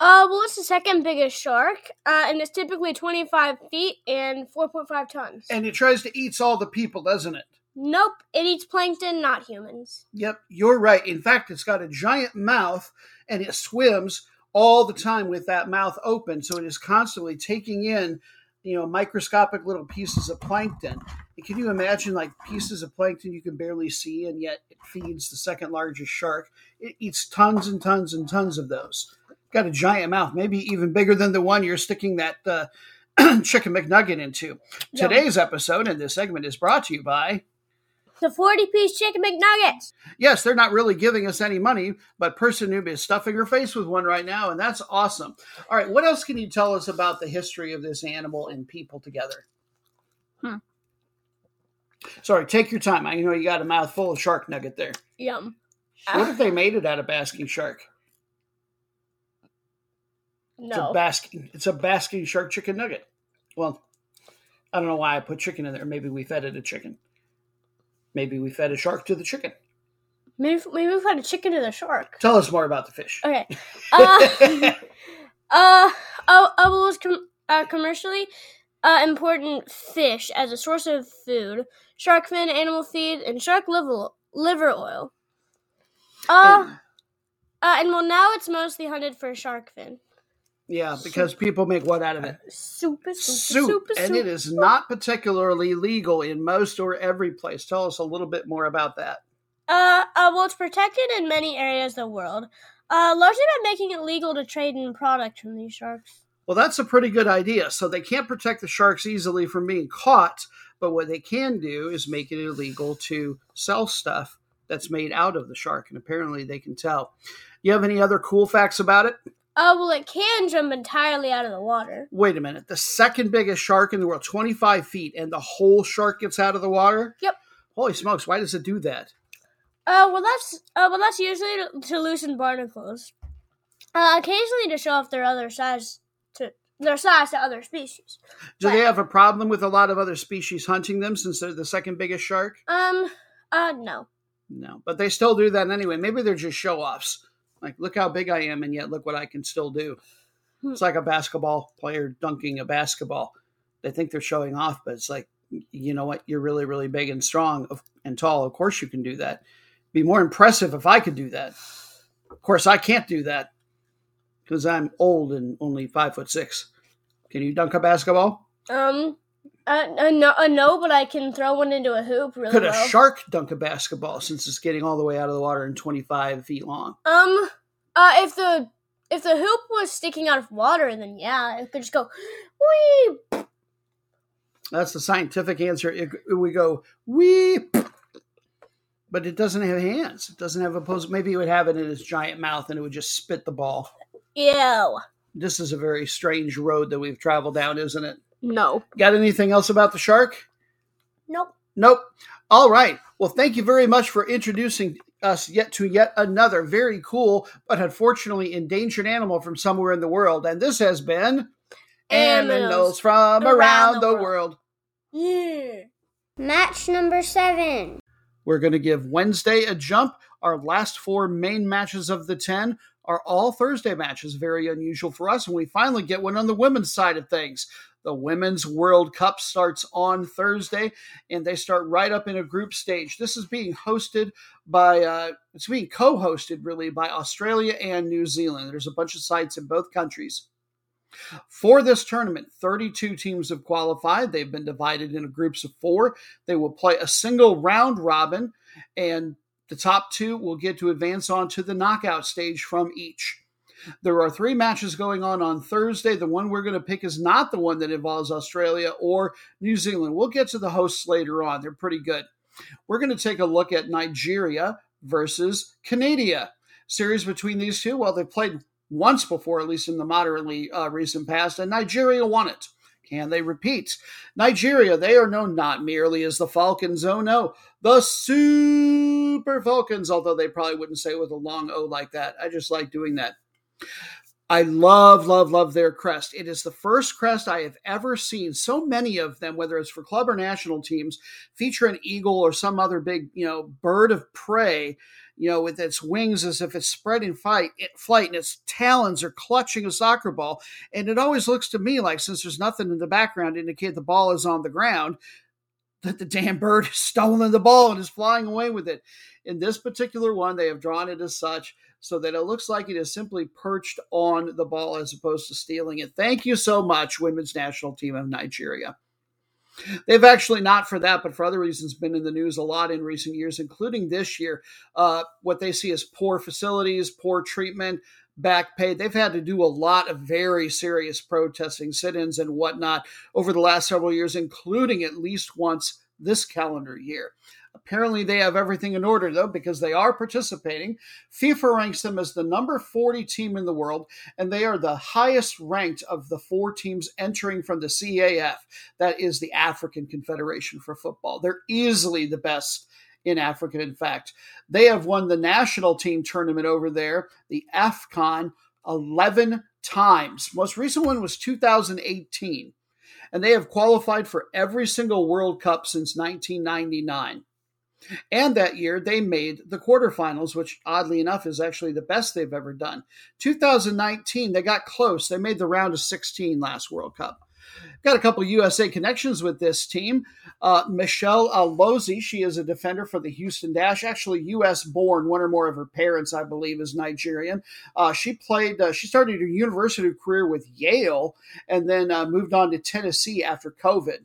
Uh, well, it's the second biggest shark, uh, and it's typically 25 feet and 4.5 tons. And it tries to eat all the people, doesn't it? Nope, it eats plankton, not humans. Yep, you're right. In fact, it's got a giant mouth and it swims all the time with that mouth open. So it is constantly taking in you know microscopic little pieces of plankton. And can you imagine like pieces of plankton you can barely see, and yet it feeds the second largest shark? It eats tons and tons and tons of those. Got a giant mouth, maybe even bigger than the one you're sticking that uh, chicken McNugget into. Today's episode and this segment is brought to you by. The 40 piece chicken McNuggets. Yes, they're not really giving us any money, but Person Noob is stuffing her face with one right now, and that's awesome. All right, what else can you tell us about the history of this animal and people together? Hmm. Sorry, take your time. I know you got a mouthful of shark nugget there. Yum. What if they made it out of basking shark? It's a No. basking. It's a basking shark chicken nugget. Well, I don't know why I put chicken in there. Maybe we fed it a chicken. Maybe we fed a shark to the chicken. Maybe, maybe we've had a chicken to the shark. Tell us more about the fish. Okay. Uh, uh, oh, oh, was com- uh, commercially uh, important fish as a source of food, shark fin, animal feed, and shark liver, liver oil. Uh, And- uh, and well, now it's mostly hunted for shark fin. Yeah, because people make what out of it? Super, super, soup, super, and it is not particularly legal in most or every place. Tell us a little bit more about that. Uh, uh, well, it's protected in many areas of the world, uh, largely by making it legal to trade in products from these sharks. Well, that's a pretty good idea. So they can't protect the sharks easily from being caught, but what they can do is make it illegal to sell stuff that's made out of the shark, and apparently they can tell. You have any other cool facts about it? Uh, well, it can jump entirely out of the water. Wait a minute. The second biggest shark in the world, 25 feet, and the whole shark gets out of the water? Yep. Holy smokes, why does it do that? Uh, well, that's uh, well, that's usually to, to loosen barnacles. Uh, occasionally to show off their other size to their size to other species. Do they have a problem with a lot of other species hunting them since they're the second biggest shark? Um, uh, no. No, but they still do that anyway. Maybe they're just show offs. Like, look how big I am, and yet look what I can still do. Hmm. It's like a basketball player dunking a basketball. They think they're showing off, but it's like, you know what? You're really, really big and strong and tall. Of course, you can do that. Be more impressive if I could do that. Of course, I can't do that because I'm old and only five foot six. Can you dunk a basketball? Um, uh, uh, no, uh, no, but I can throw one into a hoop really Could a well. shark dunk a basketball since it's getting all the way out of the water and 25 feet long? um, uh, if the if the hoop was sticking out of water, then yeah, it could just go, wee. That's the scientific answer. It, would go wee, but it doesn't have hands. It doesn't have opposed. Maybe it would have it in its giant mouth and it would just spit the ball. Ew. This is a very strange road that we've traveled down, isn't it? No. Got anything else about the shark? Nope. Nope. All right. Well, thank you very much for introducing us yet to yet another very cool but unfortunately endangered animal from somewhere in the world. And this has been Animals from around, the world. Yeah. Match number seven. We're going to give Wednesday a jump. Our last four main matches of the 10 are all Thursday matches. Very unusual for us. And we finally get one on the women's side of things. The Women's World Cup starts on Thursday, and they start right up in a group stage. This is being hosted by, uh, it's being co hosted really by Australia and New Zealand. There's a bunch of sites in both countries. For this tournament, 32 teams have qualified. They've been divided into groups of four. They will play a single round robin, and the top two will get to advance on to the knockout stage from each. There are three matches going on on Thursday. The one we're going to pick is not the one that involves Australia or New Zealand. We'll get to the hosts later on. They're pretty good. We're going to take a look at Nigeria versus Canada. Series between these two. Well, they've played once before, at least in the moderately uh, recent past, and Nigeria won it. Can they repeat? Nigeria, they are known not merely as the Falcons, oh no, the Super Falcons, although they probably wouldn't say it with a long O like that. I just like doing that. I love, love, love their crest. It is the first crest I have ever seen. So many of them, whether it's for club or national teams, feature an eagle or some other big, you know, bird of prey, you know, with its wings as if it's spread in fight, flight, and its talons are clutching a soccer ball. And it always looks to me like, since there's nothing in the background to indicate the ball is on the ground, that the damn bird has stolen the ball and is flying away with it. In this particular one, they have drawn it as such. so that it looks like it is simply perched on the ball as opposed to stealing it. Thank you so much, women's national team of Nigeria. They've actually not for that, but for other reasons, been in the news a lot in recent years, including this year. Uh, what they see as poor facilities, poor treatment, back pay. They've had to do a lot of very serious protesting, sit ins, and whatnot over the last several years, including at least once this calendar year. Apparently, they have everything in order, though, because they are participating. FIFA ranks them as the number 40 team in the world, and they are the highest ranked of the four teams entering from the CAF. That is the African Confederation for Football. They're easily the best in Africa. In fact, they have won the national team tournament over there, the AFCON, 11 times. Most recent one was 2018. And they have qualified for every single World Cup since 1999. And that year, they made the quarterfinals, which oddly enough is actually the best they've ever done. 2019, they got close. They made the round of 16 last World Cup. Got a couple USA connections with this team. Uh, Michelle Alozie, she is a defender for the Houston Dash, actually U.S. born. One or more of her parents, I believe, is Nigerian. Uh, she played. Uh, she started her university career with Yale, and then uh, moved on to Tennessee after COVID.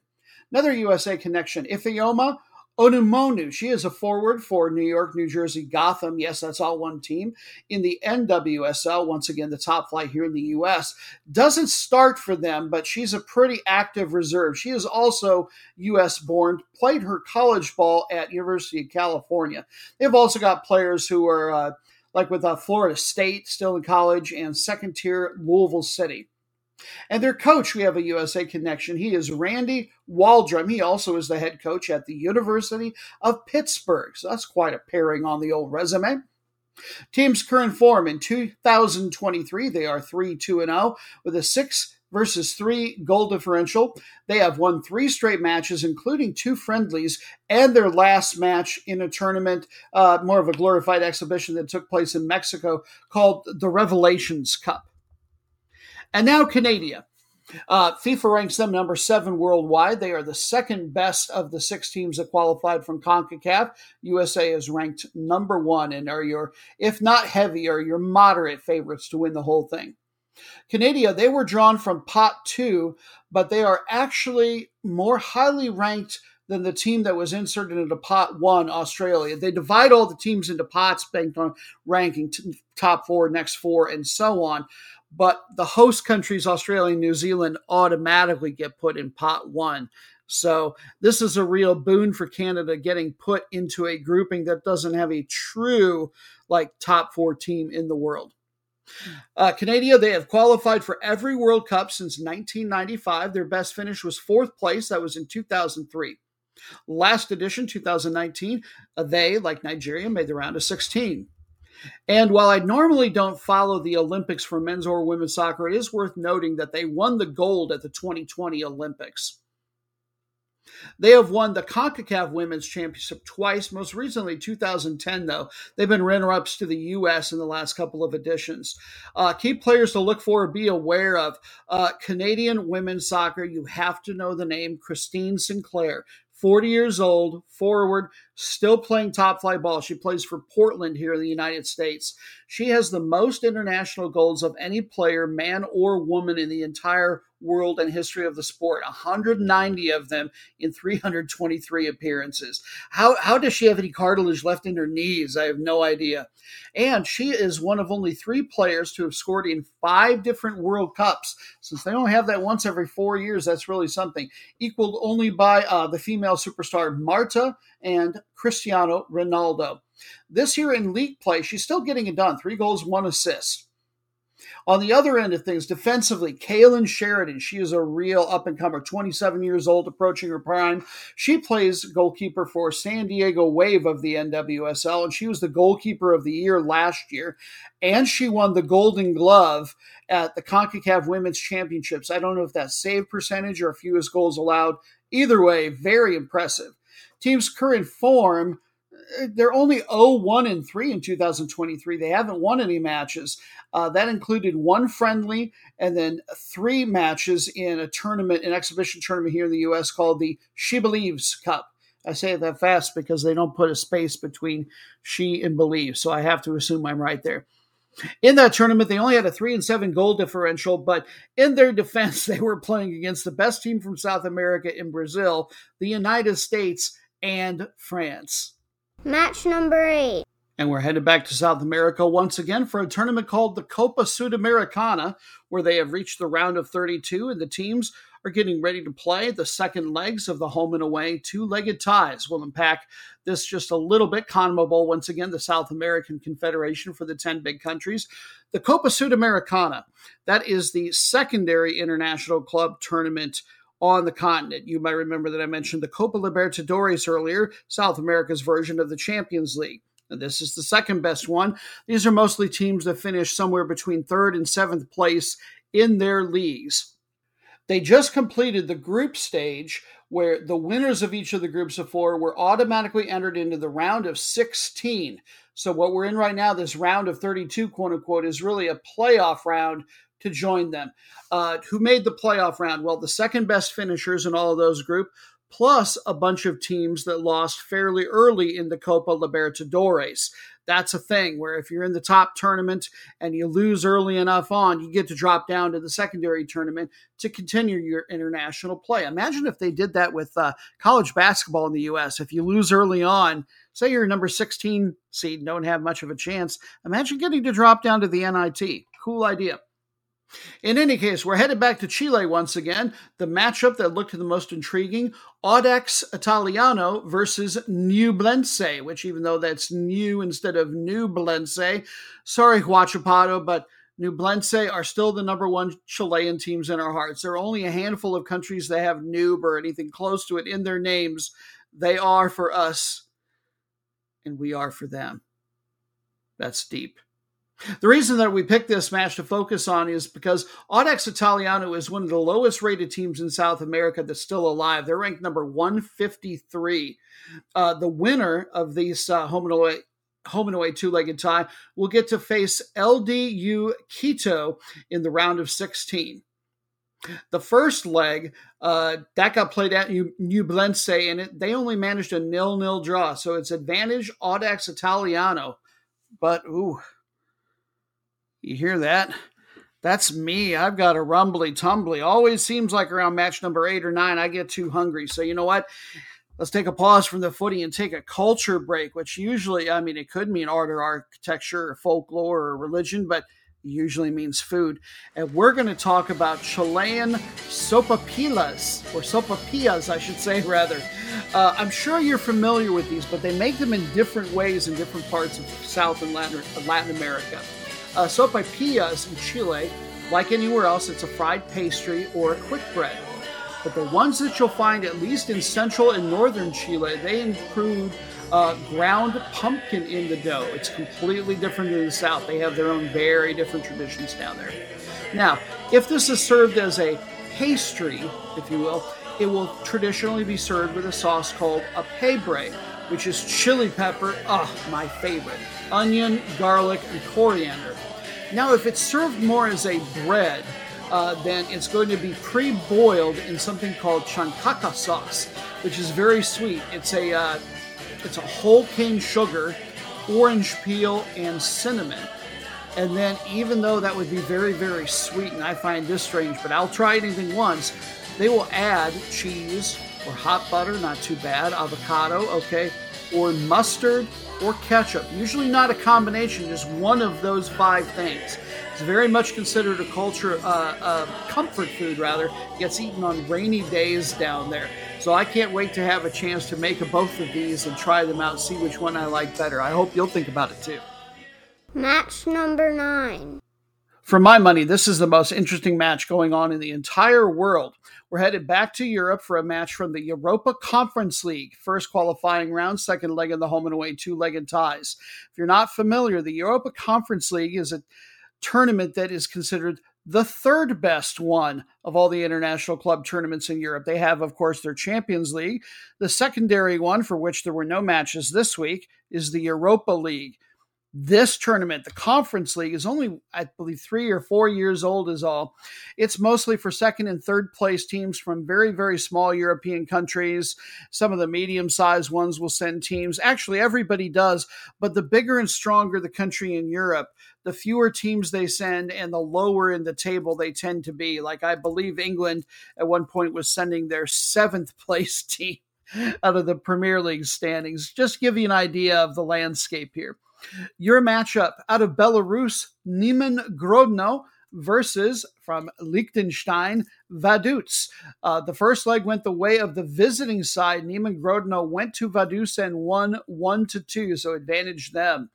Another USA connection, Ifeoma Onumonu, she is a forward for New York, New Jersey, Gotham. Yes, that's all one team. In the NWSL, once again, the top flight here in the U.S., doesn't start for them, but she's a pretty active reserve. She is also U.S. born, played her college ball at University of California. They've also got players who are uh, like with uh, Florida State, still in college, and second tier Louisville City. And their coach, we have a USA connection. He is Randy Waldrum. He also is the head coach at the University of Pittsburgh. So that's quite a pairing on the old resume. Team's current form in 2023, they are 3 2 0 with a 6 versus 3 goal differential. They have won three straight matches, including two friendlies, and their last match in a tournament, uh, more of a glorified exhibition that took place in Mexico called the Revelations Cup. And now Canada. Uh, FIFA ranks them number seven worldwide. They are the second best of the six teams that qualified from CONCACAF. USA is ranked number one and are your, if not heavy, are your moderate favorites to win the whole thing. Canada, they were drawn from pot two, but they are actually more highly ranked than the team that was inserted into pot one, Australia. They divide all the teams into pots based on ranking t- top four, next four, and so on but the host countries, Australia and New Zealand, automatically get put in pot one. So this is a real boon for Canada getting put into a grouping that doesn't have a true like top four team in the world. Uh, Canada, they have qualified for every World Cup since 1995. Their best finish was fourth place. That was in 2003. Last edition, 2019, uh, they, like Nigeria, made the round of 16. And while I normally don't follow the Olympics for men's or women's soccer, it is worth noting that they won the gold at the 2020 Olympics. They have won the CONCACAF Women's Championship twice, most recently 2010, though. They've been runner ups to the U.S. in the last couple of editions. Uh, key players to look for be aware of uh, Canadian women's soccer. You have to know the name Christine Sinclair. 40 years old, forward, still playing top flight ball. She plays for Portland here in the United States. She has the most international goals of any player, man or woman, in the entire world and history of the sport. 190 of them in 323 appearances. How, how does she have any cartilage left in her knees? I have no idea. And she is one of only three players to have scored in five different world cups. Since they only have that once every four years that's really something. Equaled only by uh, the female superstar marta and cristiano ronaldo this year in league play she's still getting it done three goals one assist on the other end of things, defensively, Kailen Sheridan, she is a real up and comer, 27 years old, approaching her prime. She plays goalkeeper for San Diego Wave of the NWSL, and she was the goalkeeper of the year last year. And she won the Golden Glove at the CONCACAF Women's Championships. I don't know if that's save percentage or fewest goals allowed. Either way, very impressive. Team's current form they're only 0-1 and 3 in 2023. They haven't won any matches. Uh, that included one friendly and then three matches in a tournament, an exhibition tournament here in the U.S. called the She Believes Cup. I say it that fast because they don't put a space between she and believe, so I have to assume I'm right there. In that tournament, they only had a three and seven goal differential, but in their defense, they were playing against the best team from South America in Brazil, the United States, and France. Match number eight. And we're headed back to South America once again for a tournament called the Copa Sudamericana, where they have reached the round of 32, and the teams are getting ready to play the second legs of the home and away two legged ties. We'll unpack this just a little bit. CONMEBOL, once again, the South American Confederation for the 10 big countries. The Copa Sudamericana, that is the secondary international club tournament on the continent. You might remember that I mentioned the Copa Libertadores earlier, South America's version of the Champions League. This is the second best one. These are mostly teams that finish somewhere between third and seventh place in their leagues. They just completed the group stage where the winners of each of the groups of four were automatically entered into the round of 16. So, what we're in right now, this round of 32, quote unquote, is really a playoff round to join them. Uh, who made the playoff round? Well, the second best finishers in all of those group plus a bunch of teams that lost fairly early in the Copa Libertadores. That's a thing where if you're in the top tournament and you lose early enough on, you get to drop down to the secondary tournament to continue your international play. Imagine if they did that with uh, college basketball in the U.S. If you lose early on, say you're number 16 seed, don't have much of a chance, imagine getting to drop down to the NIT. Cool idea. In any case, we're headed back to Chile once again. The matchup that looked the most intriguing Audax Italiano versus Ñublense, which, even though that's new instead of Ñublense, sorry, Huachipato, but Ñublense are still the number one Chilean teams in our hearts. There are only a handful of countries that have Nube or anything close to it in their names. They are for us, and we are for them. That's deep. The reason that we picked this match to focus on is because Audax Italiano is one of the lowest rated teams in South America that's still alive. They're ranked number 153. Uh, the winner of these uh, home and away home and away two-legged tie will get to face LDU Quito in the round of 16. The first leg, uh, that got played at Ñublense, and it, they only managed a nil-nil draw, so it's advantage Audax Italiano. But ooh, you hear that? That's me. I've got a rumbly tumbly. Always seems like around match number eight or nine, I get too hungry. So, you know what? Let's take a pause from the footy and take a culture break, which usually, I mean, it could mean art or architecture or folklore or religion, but usually means food. And we're going to talk about Chilean sopapillas, or sopapillas, I should say, rather. Uh, I'm sure you're familiar with these, but they make them in different ways in different parts of South and Latin, Latin America. Uh, sopapillas in Chile, like anywhere else, it's a fried pastry or a quick bread. But the ones that you'll find, at least in central and northern Chile, they include uh, ground pumpkin in the dough. It's completely different in the south. They have their own very different traditions down there. Now, if this is served as a pastry, if you will, it will traditionally be served with a sauce called a pebre, which is chili pepper, oh, my favorite, onion, garlic, and coriander. Now, if it's served more as a bread, uh, then it's going to be pre-boiled in something called chancaca sauce, which is very sweet. It's a uh, it's a whole cane sugar, orange peel, and cinnamon. And then, even though that would be very, very sweet, and I find this strange, but I'll try anything once, they will add cheese or hot butter, not too bad, avocado, okay, or mustard or ketchup. Usually not a combination, just one of those five things. It's very much considered a culture, uh, uh, comfort food rather. Gets eaten on rainy days down there. So I can't wait to have a chance to make both of these and try them out, see which one I like better. I hope you'll think about it too. Match number nine. For my money, this is the most interesting match going on in the entire world. We're headed back to Europe for a match from the Europa Conference League, first qualifying round, second leg of the home and away two legged ties. If you're not familiar, the Europa Conference League is a tournament that is considered the third best one of all the international club tournaments in Europe. They have, of course, their Champions League. The secondary one, for which there were no matches this week, is the Europa League. This tournament, the Conference League, is only, I believe, three or four years old, is all. It's mostly for second and third place teams from very, very small European countries. Some of the medium sized ones will send teams. Actually, everybody does, but the bigger and stronger the country in Europe, the fewer teams they send and the lower in the table they tend to be. Like, I believe England at one point was sending their seventh place team out of the Premier League standings. Just give you an idea of the landscape here. Your matchup out of Belarus, Niemen Grodno versus from Liechtenstein, Vaduz. Uh, the first leg went the way of the visiting side. Niemen Grodno went to Vaduz and won 1 to 2, so advantaged them.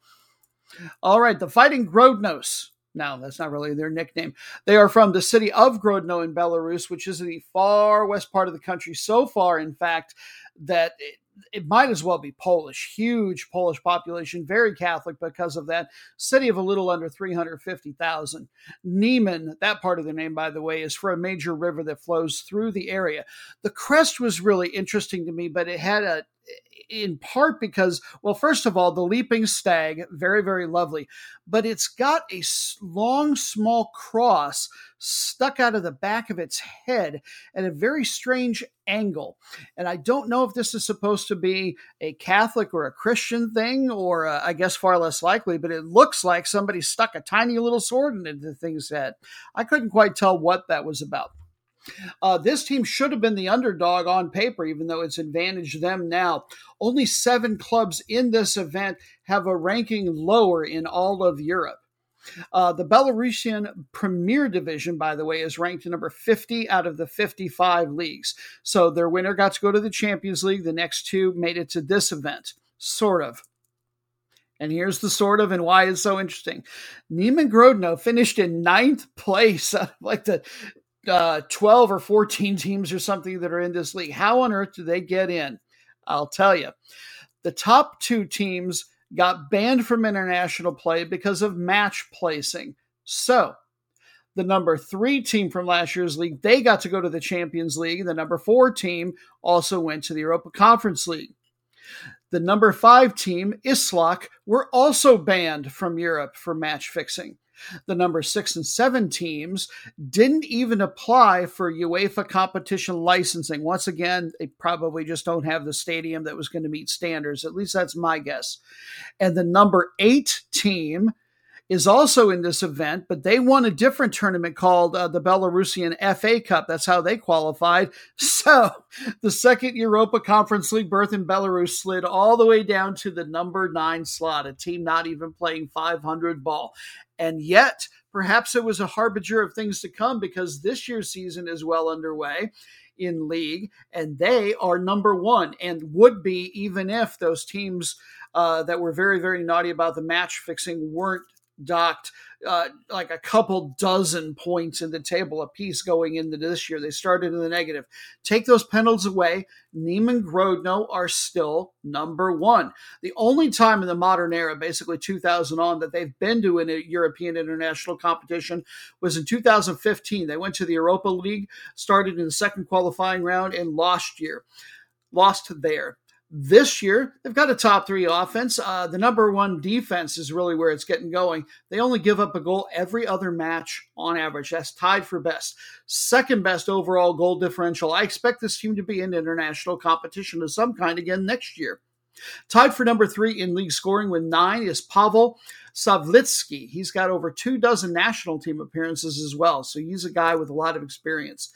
All right, the Fighting Grodnos. Now, that's not really their nickname. They are from the city of Grodno in Belarus, which is the far west part of the country. So far, in fact, that it, it might as well be Polish. Huge Polish population, very Catholic because of that. City of a little under 350,000. Niemen, that part of the name, by the way, is for a major river that flows through the area. The crest was really interesting to me, but it had a in part because, well, first of all, the leaping stag, very, very lovely, but it's got a long, small cross stuck out of the back of its head at a very strange angle. And I don't know if this is supposed to be a Catholic or a Christian thing, or uh, I guess far less likely, but it looks like somebody stuck a tiny little sword into the thing's head. I couldn't quite tell what that was about. Uh, this team should have been the underdog on paper, even though it's advantaged them now. Only seven clubs in this event have a ranking lower in all of Europe. Uh, the Belarusian Premier Division, by the way, is ranked number 50 out of the 55 leagues. So their winner got to go to the Champions League. The next two made it to this event, sort of. And here's the sort of and why it's so interesting. Niemen Grodno finished in ninth place like the uh, 12 or 14 teams or something that are in this league. How on earth do they get in? I'll tell you. The top two teams got banned from international play because of match placing. So, the number three team from last year's league, they got to go to the Champions League. The number four team also went to the Europa Conference League. The number five team, Isloch, were also banned from Europe for match fixing. The number six and seven teams didn't even apply for UEFA competition licensing. Once again, they probably just don't have the stadium that was going to meet standards. At least that's my guess. And the number eight team is also in this event, but they won a different tournament called uh, the Belarusian FA Cup. That's how they qualified. So the second Europa Conference League berth in Belarus slid all the way down to the number nine slot, a team not even playing 500 ball. And yet, perhaps it was a harbinger of things to come because this year's season is well underway in league, and they are number one and would be even if those teams uh, that were very, very naughty about the match fixing weren't docked uh, like a couple dozen points in the table apiece going into this year. They started in the negative. Take those penalties away. Niemen Grodno are still number one. The only time in the modern era, basically 2000 on, that they've been to in a European international competition was in 2015. They went to the Europa League, started in the second qualifying round, and lost year. Lost there. This year, they've got a top three offense. Uh, the number one defense is really where it's getting going. They only give up a goal every other match on average. That's tied for best. Second best overall goal differential. I expect this team to be in international competition of some kind again next year. Tied for number three in league scoring with nine is Pavel Savitski. He's got over two dozen national team appearances as well, so he's a guy with a lot of experience.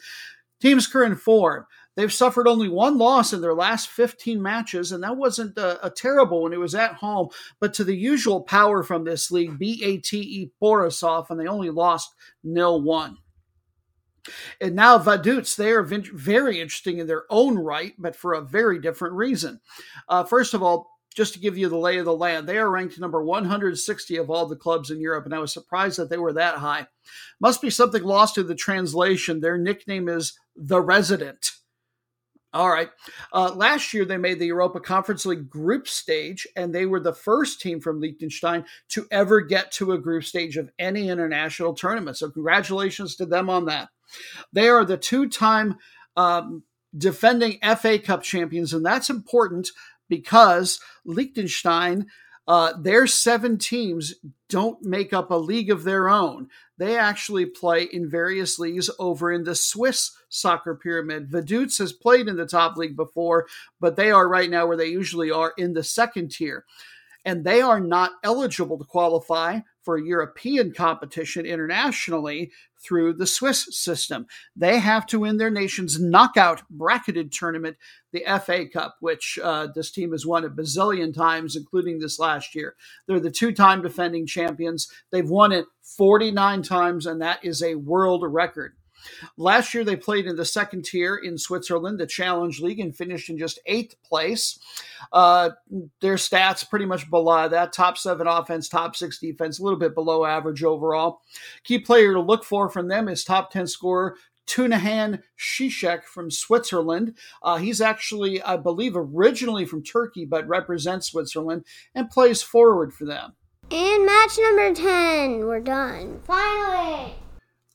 Team's current form. They've suffered only one loss in their last 15 matches, and that wasn't a, a terrible when it was at home. But to the usual power from this league, BATE Borisov, and they only lost nil one. And now Vaduz, they are very interesting in their own right, but for a very different reason. Uh, first of all, just to give you the lay of the land, they are ranked number 160 of all the clubs in Europe, and I was surprised that they were that high. Must be something lost in the translation. Their nickname is the Resident. All right. Uh, last year, they made the Europa Conference League group stage, and they were the first team from Liechtenstein to ever get to a group stage of any international tournament. So, congratulations to them on that. They are the two time um, defending FA Cup champions, and that's important because Liechtenstein Uh, their seven teams don't make up a league of their own. They actually play in various leagues over in the Swiss soccer pyramid. Vaduz has played in the top league before, but they are right now where they usually are in the second tier. And they are not eligible to qualify for European competition internationally through the Swiss system. They have to win their nation's knockout bracketed tournament, the FA Cup, which uh, this team has won a bazillion times, including this last year. They're the two time defending champions. They've won it 49 times, and that is a world record. Last year, they played in the second tier in Switzerland, the Challenge League, and finished in just eighth place. Uh, their stats pretty much below that top seven offense, top six defense, a little bit below average overall. Key player to look for from them is top 10 scorer Tunahan Cicek from Switzerland. Uh, he's actually, I believe, originally from Turkey, but represents Switzerland and plays forward for them. And match number 10, we're done. Finally!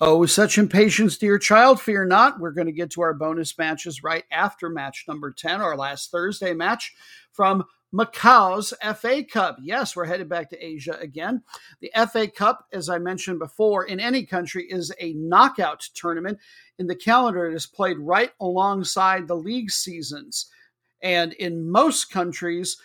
Oh, with such impatience, dear child. Fear not. We're going to get to our bonus matches right after match number 10, our last Thursday match from Macau's FA Cup. Yes, we're headed back to Asia again. The FA Cup, as I mentioned before, in any country is a knockout tournament. In the calendar, it is played right alongside the league seasons. And in most countries,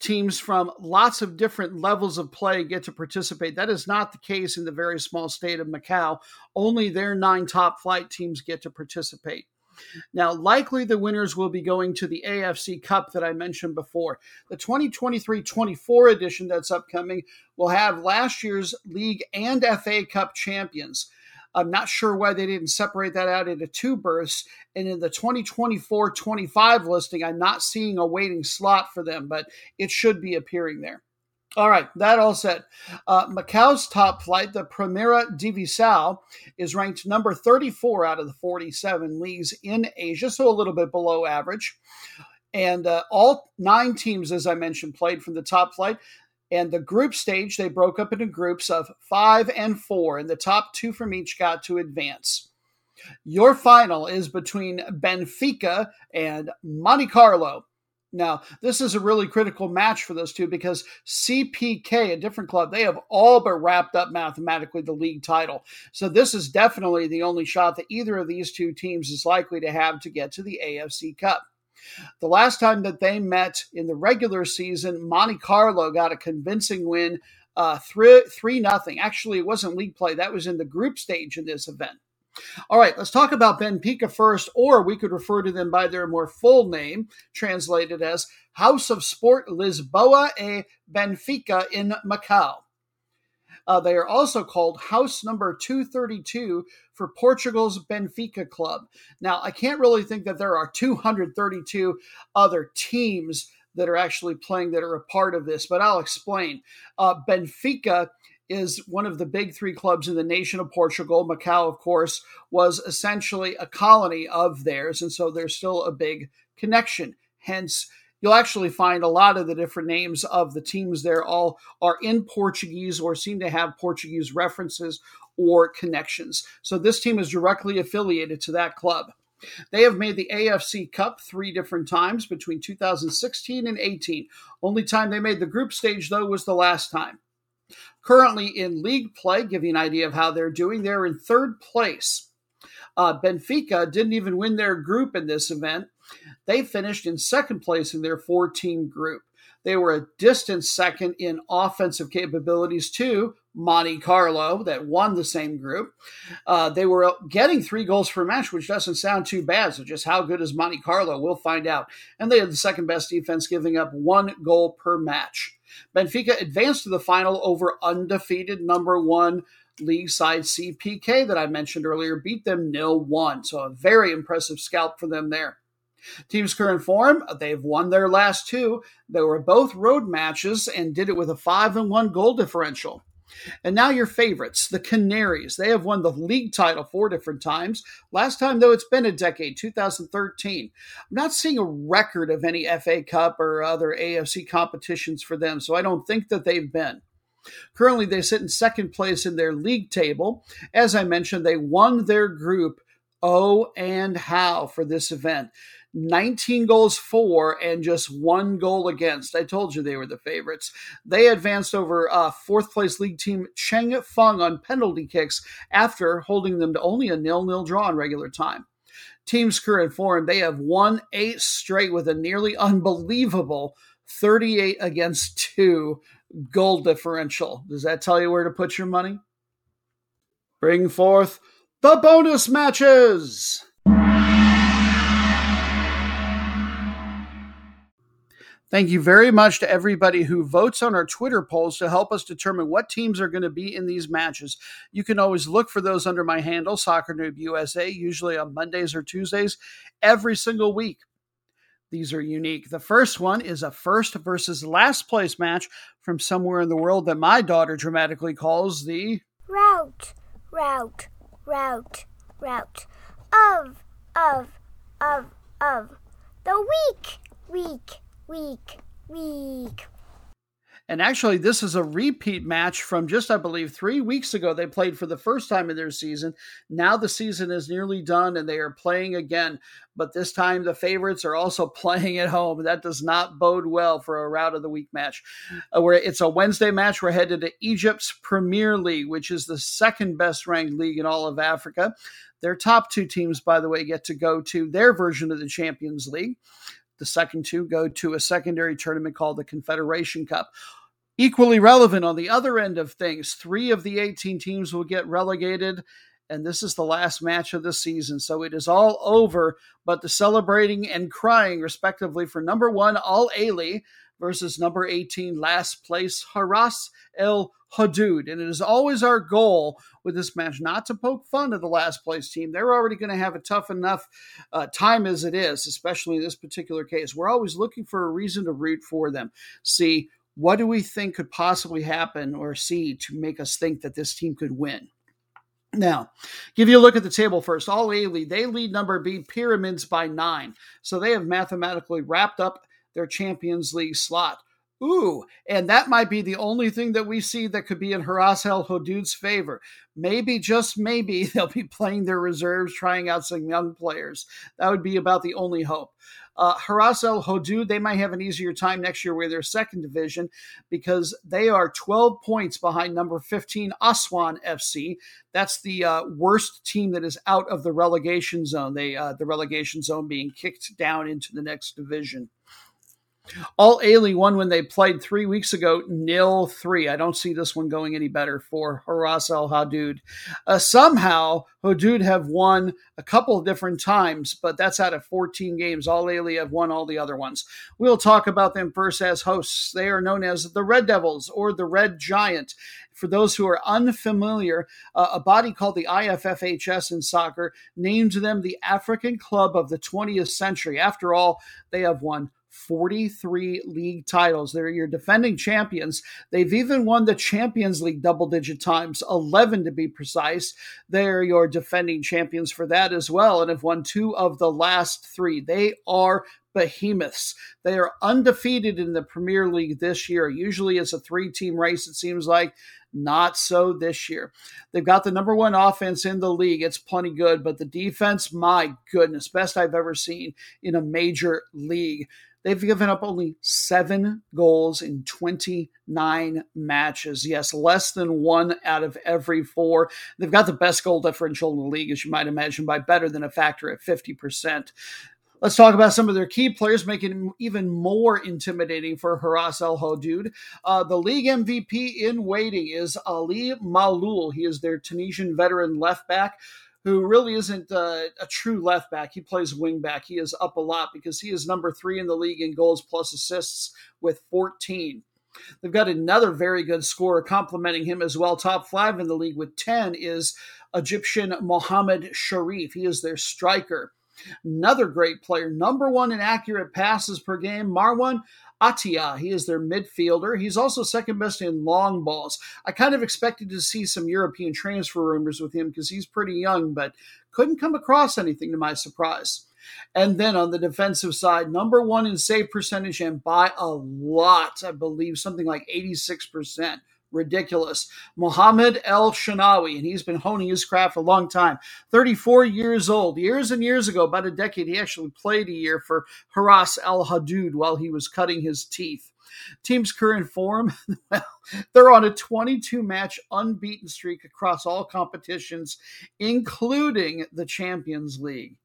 teams from lots of different levels of play get to participate. That is not the case in the very small state of Macau. Only their nine top flight teams get to participate. Now, likely the winners will be going to the AFC Cup that I mentioned before. The 2023 24 edition that's upcoming will have last year's league and FA Cup champions. I'm not sure why they didn't separate that out into two berths. And in the 2024 25 listing, I'm not seeing a waiting slot for them, but it should be appearing there. All right, that all said, uh, Macau's top flight, the Primera Divisão, is ranked number 34 out of the 47 leagues in Asia, so a little bit below average. And uh, all nine teams, as I mentioned, played from the top flight. And the group stage, they broke up into groups of five and four, and the top two from each got to advance. Your final is between Benfica and Monte Carlo. Now, this is a really critical match for those two because CPK, a different club, they have all but wrapped up mathematically the league title. So, this is definitely the only shot that either of these two teams is likely to have to get to the AFC Cup. The last time that they met in the regular season, Monte Carlo got a convincing win, uh, three three nothing. Actually, it wasn't league play; that was in the group stage in this event. All right, let's talk about Benfica first, or we could refer to them by their more full name, translated as House of Sport Lisboa e Benfica in Macau. Uh, they are also called House Number 232 for Portugal's Benfica club. Now, I can't really think that there are 232 other teams that are actually playing that are a part of this, but I'll explain. Uh, Benfica is one of the big three clubs in the nation of Portugal. Macau, of course, was essentially a colony of theirs, and so there's still a big connection. Hence, you'll actually find a lot of the different names of the teams there all are in Portuguese or seem to have Portuguese references or connections. So this team is directly affiliated to that club. They have made the AFC Cup three different times between 2016 and 18. Only time they made the group stage, though, was the last time. Currently in league play, you an idea of how they're doing, they're in third place. Uh, Benfica didn't even win their group in this event. They finished in second place in their four team group. They were a distant second in offensive capabilities to Monte Carlo, that won the same group. Uh, they were getting three goals per match, which doesn't sound too bad. So, just how good is Monte Carlo? We'll find out. And they had the second best defense, giving up one goal per match. Benfica advanced to the final over undefeated number one league side CPK that I mentioned earlier, beat them nil 1. So, a very impressive scalp for them there. Team's current form, they've won their last two. They were both road matches and did it with a 5 and 1 goal differential. And now your favorites, the Canaries. They have won the league title four different times. Last time, though, it's been a decade, 2013. I'm not seeing a record of any FA Cup or other AFC competitions for them, so I don't think that they've been. Currently, they sit in second place in their league table. As I mentioned, they won their group Oh, and how for this event. 19 goals for and just one goal against. I told you they were the favorites. They advanced over uh, fourth place league team Cheng Feng on penalty kicks after holding them to only a nil nil draw in regular time. Teams current form, they have won eight straight with a nearly unbelievable 38 against 2 goal differential. Does that tell you where to put your money? Bring forth the bonus matches! Thank you very much to everybody who votes on our Twitter polls to help us determine what teams are going to be in these matches. You can always look for those under my handle, Soccer Noob USA, usually on Mondays or Tuesdays, every single week. These are unique. The first one is a first versus last place match from somewhere in the world that my daughter dramatically calls the route, route, route, route of, of, of, of the week, week week, week. And actually, this is a repeat match from just, I believe, three weeks ago. They played for the first time in their season. Now the season is nearly done and they are playing again. But this time the favorites are also playing at home. That does not bode well for a route of the week match. Uh, where it's a Wednesday match. We're headed to Egypt's Premier League, which is the second best ranked league in all of Africa. Their top two teams, by the way, get to go to their version of the Champions League. The second two go to a secondary tournament called the Confederation Cup. Equally relevant on the other end of things, three of the 18 teams will get relegated, and this is the last match of the season. So it is all over, but the celebrating and crying, respectively, for number one, Al Ahly versus number 18, last place, Haras El Hadud. And it is always our goal with this match not to poke fun at the last place team. They're already going to have a tough enough uh, time as it is, especially in this particular case. We're always looking for a reason to root for them. See, what do we think could possibly happen or see to make us think that this team could win? Now, give you a look at the table first. Al Ahly, they lead number B pyramids by nine. So they have mathematically wrapped up their Champions League slot. Ooh, and that might be the only thing that we see that could be in Haras El Hadud's favor. Maybe, just maybe, they'll be playing their reserves, trying out some young players. That would be about the only hope. Uh, Haras El Hadud, they might have an easier time next year with their second division because they are 12 points behind number 15 Aswan FC. That's the uh, worst team that is out of the relegation zone. They uh, the relegation zone being kicked down into the next division. Al Ahly won when they played three weeks ago, nil three. I don't see this one going any better for Haras El Hadud. Uh, somehow, Hadud have won a couple of different times, but that's out of 14 games. Al Ahly have won all the other ones. We'll talk about them first as hosts. They are known as the Red Devils or the Red Giant. For those who are unfamiliar, uh, a body called the IFFHS in soccer named them the African Club of the 20th Century. After all, they have won 43 league titles. They're your defending champions. They've even won the Champions League double digit times, 11 to be precise. They're your defending champions for that as well, and have won two of the last three. They are behemoths. They are undefeated in the Premier League this year. Usually it's a three team race, it seems like. Not so this year. They've got the number one offense in the league. It's plenty good, but the defense, my goodness, best I've ever seen in a major league. They've given up only seven goals in 29 matches. Yes, less than one out of every four. They've got the best goal differential in the league, as you might imagine, by better than a factor at 50%. Let's talk about some of their key players, making it even more intimidating for Haras El Hadud. Uh, the league MVP in waiting is Ali Maâloul. He is their Tunisian veteran left back who really isn't uh, a true left back. He plays wing back. He is up a lot because he is number three in the league in goals plus assists with 14. They've got another very good scorer complementing him as well. Top five in the league with 10 is Egyptian Mohamed Sherif. He is their striker. Another great player, number one in accurate passes per game, Marwan Atia. He is their midfielder. He's also second best in long balls. I kind of expected to see some European transfer rumors with him because he's pretty young, but couldn't come across anything to my surprise. And then on the defensive side, number one in save percentage and by a lot, I believe something like 86%. Ridiculous. Mohamed El Shenawy, and he's been honing his craft a long time. 34 years old. Years and years ago, about a decade, he actually played a year for Haras Al Hadud while he was cutting his teeth. Team's current form, they're on a 22 match unbeaten streak across all competitions, including the Champions League.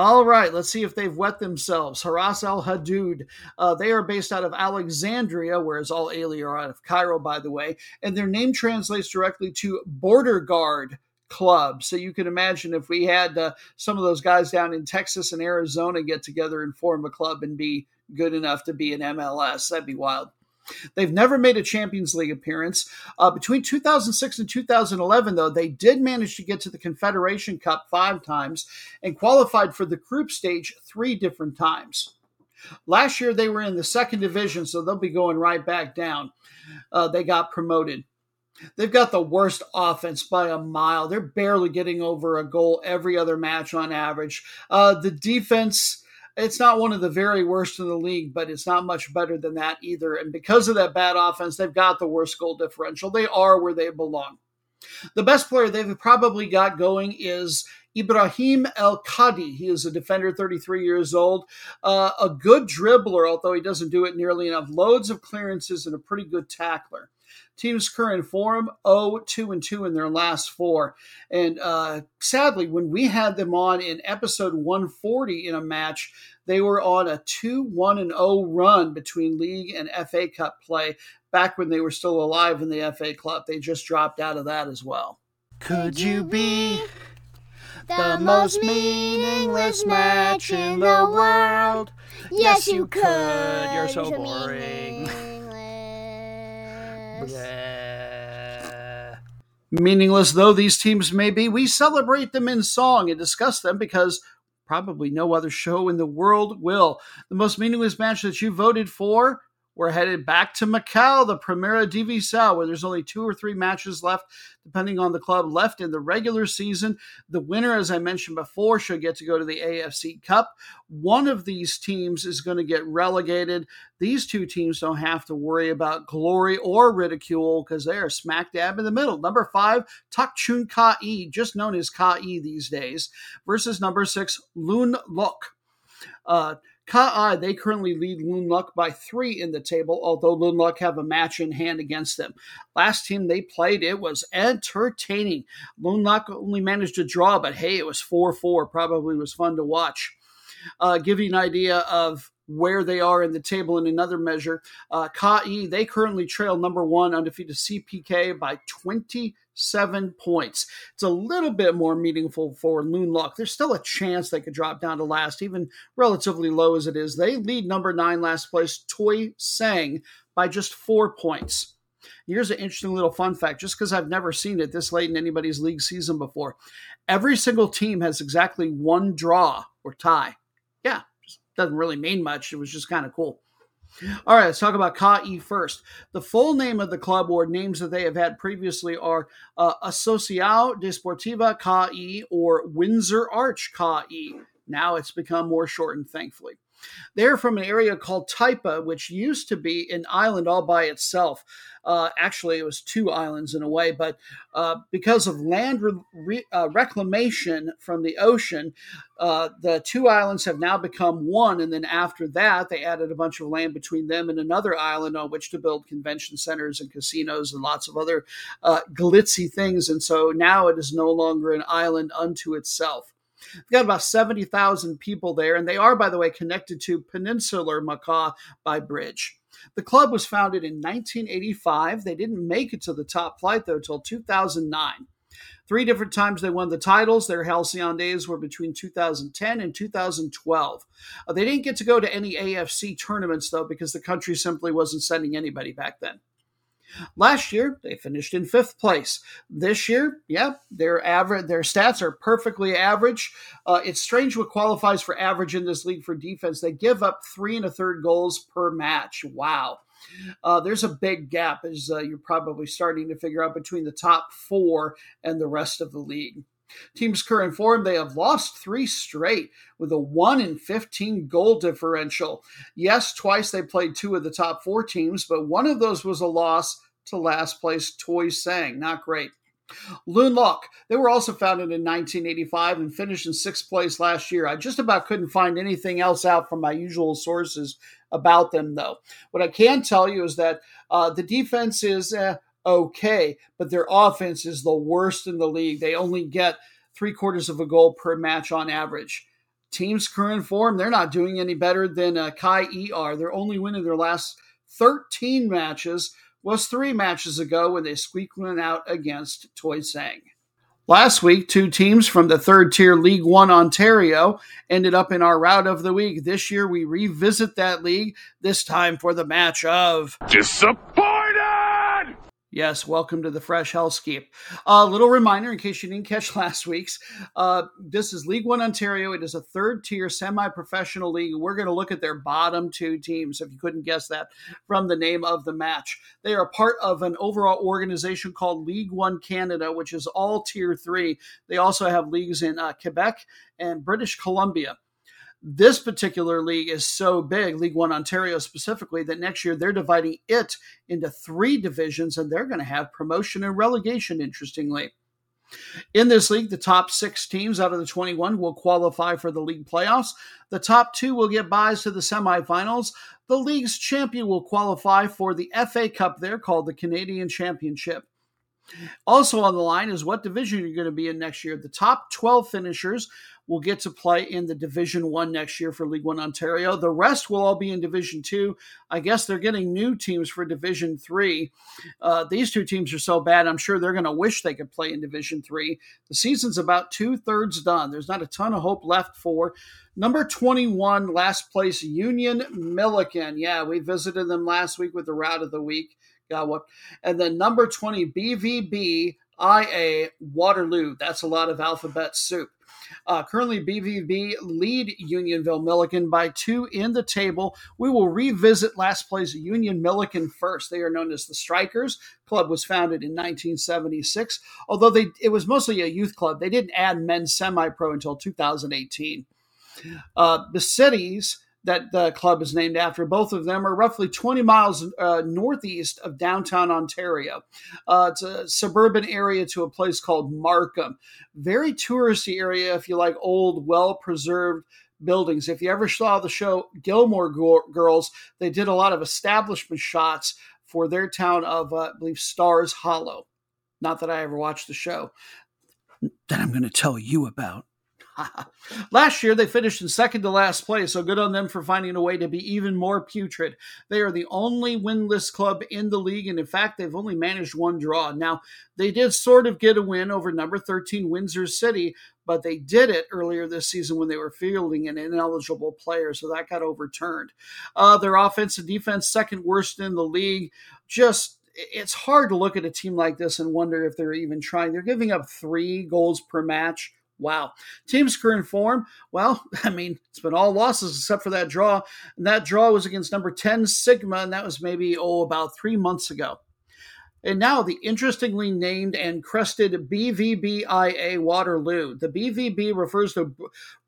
All right, let's see if they've wet themselves. Haras al Hadud, uh, they are based out of Alexandria, whereas Al Ahly are out of Cairo, by the way, and their name translates directly to border guard club. So you can imagine if we had uh, some of those guys down in Texas and Arizona get together and form a club and be good enough to be an MLS, that'd be wild. They've never made a Champions League appearance. Uh, between 2006 and 2011, though, they did manage to get to the Confederation Cup five times and qualified for the group stage three different times. Last year, they were in the second division, so they'll be going right back down. Uh, they got promoted. They've got the worst offense by a mile. They're barely getting over a goal every other match on average. Uh, the defense it's not one of the very worst in the league, but it's not much better than that either. And because of that bad offense, they've got the worst goal differential. They are where they belong. The best player they've probably got going is Ibrahim El Kadi. He is a defender, 33 years old, uh, a good dribbler, although he doesn't do it nearly enough. Loads of clearances and a pretty good tackler. Team's current form 0 2 and 2 in their last four. And uh, sadly, when we had them on in episode 140 in a match, they were on a 2 1 and 0 run between league and FA Cup play back when they were still alive in the FA Club. They just dropped out of that as well. Could you be the most meaningless match in the world? Yes, you could. You're so boring. Meaningless though these teams may be, we celebrate them in song and discuss them because probably no other show in the world will. The most meaningless match that you voted for we're headed back to Macau, the Primera Divisão, where there's only two or three matches left, depending on the club left in the regular season. The winner, as I mentioned before, should get to go to the AFC Cup. One of these teams is going to get relegated. These two teams don't have to worry about glory or ridicule because they are smack dab in the middle. Number five, Takchun Ka-i, just known as Ka-i these days, versus number six, Lun Lok. Uh, Ka'i, they currently lead Lun Lok by three in the table, although Lun Lok have a match in hand against them. Last team they played, it was entertaining. Lun Lok only managed to draw, but hey, it was 4 4. Probably was fun to watch. Uh, give you an idea of where they are in the table in another measure. Uh, Ka'i, they currently trail number one undefeated CPK by 27 points. It's a little bit more meaningful for Lun Lok. There's still a chance they could drop down to last, even relatively low as it is. They lead number nine last place, Toy Sang, by just four points. Here's an interesting little fun fact, just because I've never seen it this late in anybody's league season before. Every single team has exactly one draw or tie. Yeah, doesn't really mean much. It was just kind of cool. All right, let's talk about Ka'i first. The full name of the club or names that they have had previously are uh, Associação Desportiva Ka'i or Windsor Arch Ka'i. Now it's become more shortened, thankfully. They're from an area called Taipa, which used to be an island all by itself. Uh, actually, it was two islands in a way, but uh, because of land re- uh, reclamation from the ocean, uh, the two islands have now become one. And then after that, they added a bunch of land between them and another island on which to build convention centers and casinos and lots of other uh, glitzy things. And so now it is no longer an island unto itself. We've got about 70,000 people there, and they are, by the way, connected to Peninsular Macau by bridge. The club was founded in 1985. They didn't make it to the top flight, though, until 2009. Three different times they won the titles. Their halcyon days were between 2010 and 2012. Uh, they didn't get to go to any AFC tournaments, though, because the country simply wasn't sending anybody back then. Last year, they finished in fifth place. This year, yeah, their average, their stats are perfectly average. Uh, it's strange what qualifies for average in this league for defense. They give up three and a third goals per match. Wow. Uh, there's a big gap, as uh, you're probably starting to figure out, between the top four and the rest of the league. Team's current form, they have lost three straight with a 1 in 15 goal differential. Yes, twice they played two of the top four teams, but one of those was a loss to last place Toy Sang. Not great. Loon. They were also founded in 1985 and finished in sixth place last year. I just about couldn't find anything else out from my usual sources about them, though. What I can tell you is that uh, the defense is eh, okay, but their offense is the worst in the league. They only get three quarters of a goal per match on average. Team's current form, they're not doing any better than uh, Kai ER. They're only winning their last 13 matches was three matches ago when they squeaked one out against Toy Sang. Last week, two teams from the third tier League One Ontario ended up in our route of the week. This year, we revisit that league, this time for the match of Disappointed! Yes, welcome to the Fresh Hellscape. A uh, little reminder in case you didn't catch last week's. Uh, this is League One Ontario. It is a third tier semi professional league. We're going to look at their bottom two teams, if you couldn't guess that from the name of the match. They are part of an overall organization called League One Canada, which is all tier three. They also have leagues in uh, Quebec and British Columbia. This particular league is so big, League One Ontario specifically, that next year they're dividing it into three divisions and they're going to have promotion and relegation, interestingly. In this league, the top six teams out of the 21 will qualify for the league playoffs. The top two will get buys to the semifinals. The league's champion will qualify for the FA Cup there, called the Canadian Championship. Also on the line is what division you're going to be in next year. The top 12 finishers will get to play in the Division One next year for League One Ontario. The rest will all be in Division Two. I guess they're getting new teams for Division Three. Uh, these two teams are so bad, I'm sure they're going to wish they could play in Division Three. The season's about two thirds done. There's not a ton of hope left for number 21, last place Union Milliken. Yeah, we visited them last week with the route of the week. Got what? And then number 20, BVB IA Waterloo. That's a lot of alphabet soup. Uh, currently, BVB lead Unionville Milliken by two in the table. We will revisit last place Union Milliken first. They are known as the Strikers. Club was founded in 1976, although they it was mostly a youth club. They didn't add men's semi-pro until 2018. Uh, the cities that the club is named after. Both of them are roughly 20 miles uh, northeast of downtown Ontario. Uh, it's a suburban area to a place called Markham. Very touristy area if you like old, well preserved buildings. If you ever saw the show Gilmore Girls, they did a lot of establishment shots for their town of, uh, I believe, Stars Hollow. Not that I ever watched the show that I'm going to tell you about. Last year, they finished in second to last place, so good on them for finding a way to be even more putrid. They are the only winless club in the league, and in fact, they've only managed one draw. Now, they did sort of get a win over number 13 Windsor City, but they did it earlier this season when they were fielding an ineligible player, so that got overturned. Uh, their offense and defense, second worst in the league. Just it's hard to look at a team like this and wonder if they're even trying. They're giving up three goals per match. Wow. Team's current form, well, I mean, it's been all losses except for that draw. And that draw was against number 10 Sigma, and that was maybe, oh, about three months ago. And now the interestingly named and crested BVBIA Waterloo. The BVB refers to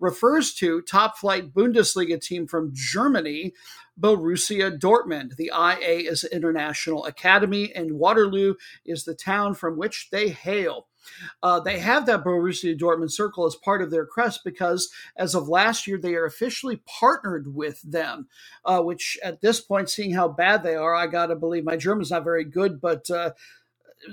refers to top flight Bundesliga team from Germany, Borussia Dortmund. The IA is International Academy, and Waterloo is the town from which they hail. Uh, they have that Borussia Dortmund circle as part of their crest because as of last year, they are officially partnered with them, uh, which at this point, seeing how bad they are, I got to believe my German's not very good, but. Uh,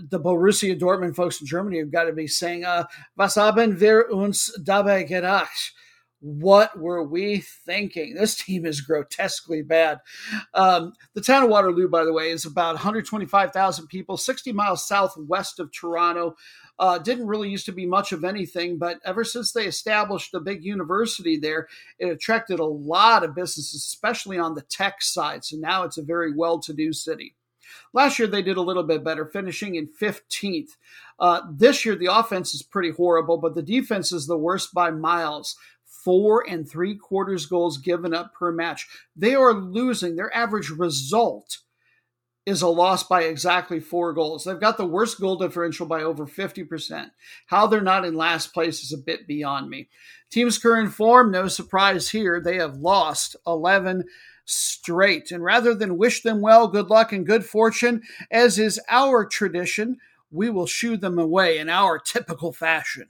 the Borussia Dortmund folks in Germany have got to be saying, uh, "Was haben wir uns dabei gedacht?" What were we thinking? This team is grotesquely bad. Um, the town of Waterloo, by the way, is about 125,000 people, 60 miles southwest of Toronto. Uh, didn't really used to be much of anything, but ever since they established a big university there, it attracted a lot of businesses, especially on the tech side. So now it's a very well to do city. Last year they did a little bit better, finishing in 15th. Uh, this year the offense is pretty horrible, but the defense is the worst by miles. Four and three quarters goals given up per match. They are losing. Their average result is a loss by exactly four goals. They've got the worst goal differential by over 50%. How they're not in last place is a bit beyond me. Team's current form, no surprise here. They have lost 11 straight. And rather than wish them well, good luck, and good fortune, as is our tradition, we will shoo them away in our typical fashion.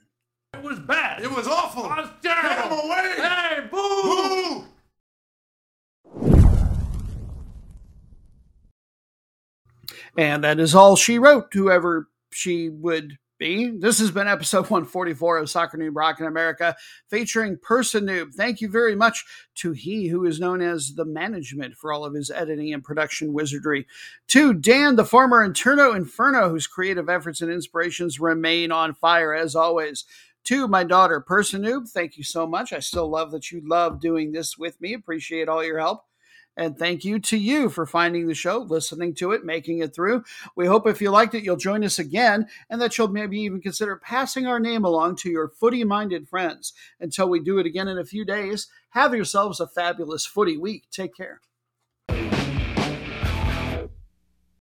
It was bad. It was awful. It was terrible. Get him away. Hey, boo! Boo! And that is all she wrote, whoever she would be. This has been episode 144 of Soccer Noob Rockin' America, featuring Person Noob. Thank you very much to he who is known as the management for all of his editing and production wizardry. To Dan, the former Interno Inferno, whose creative efforts and inspirations remain on fire as always. To my daughter, Person Noob, thank you so much. I still love that you love doing this with me. Appreciate all your help. And thank you to you for finding the show, listening to it, making it through. We hope if you liked it, you'll join us again and that you'll maybe even consider passing our name along to your footy minded friends. Until we do it again in a few days, have yourselves a fabulous footy week. Take care.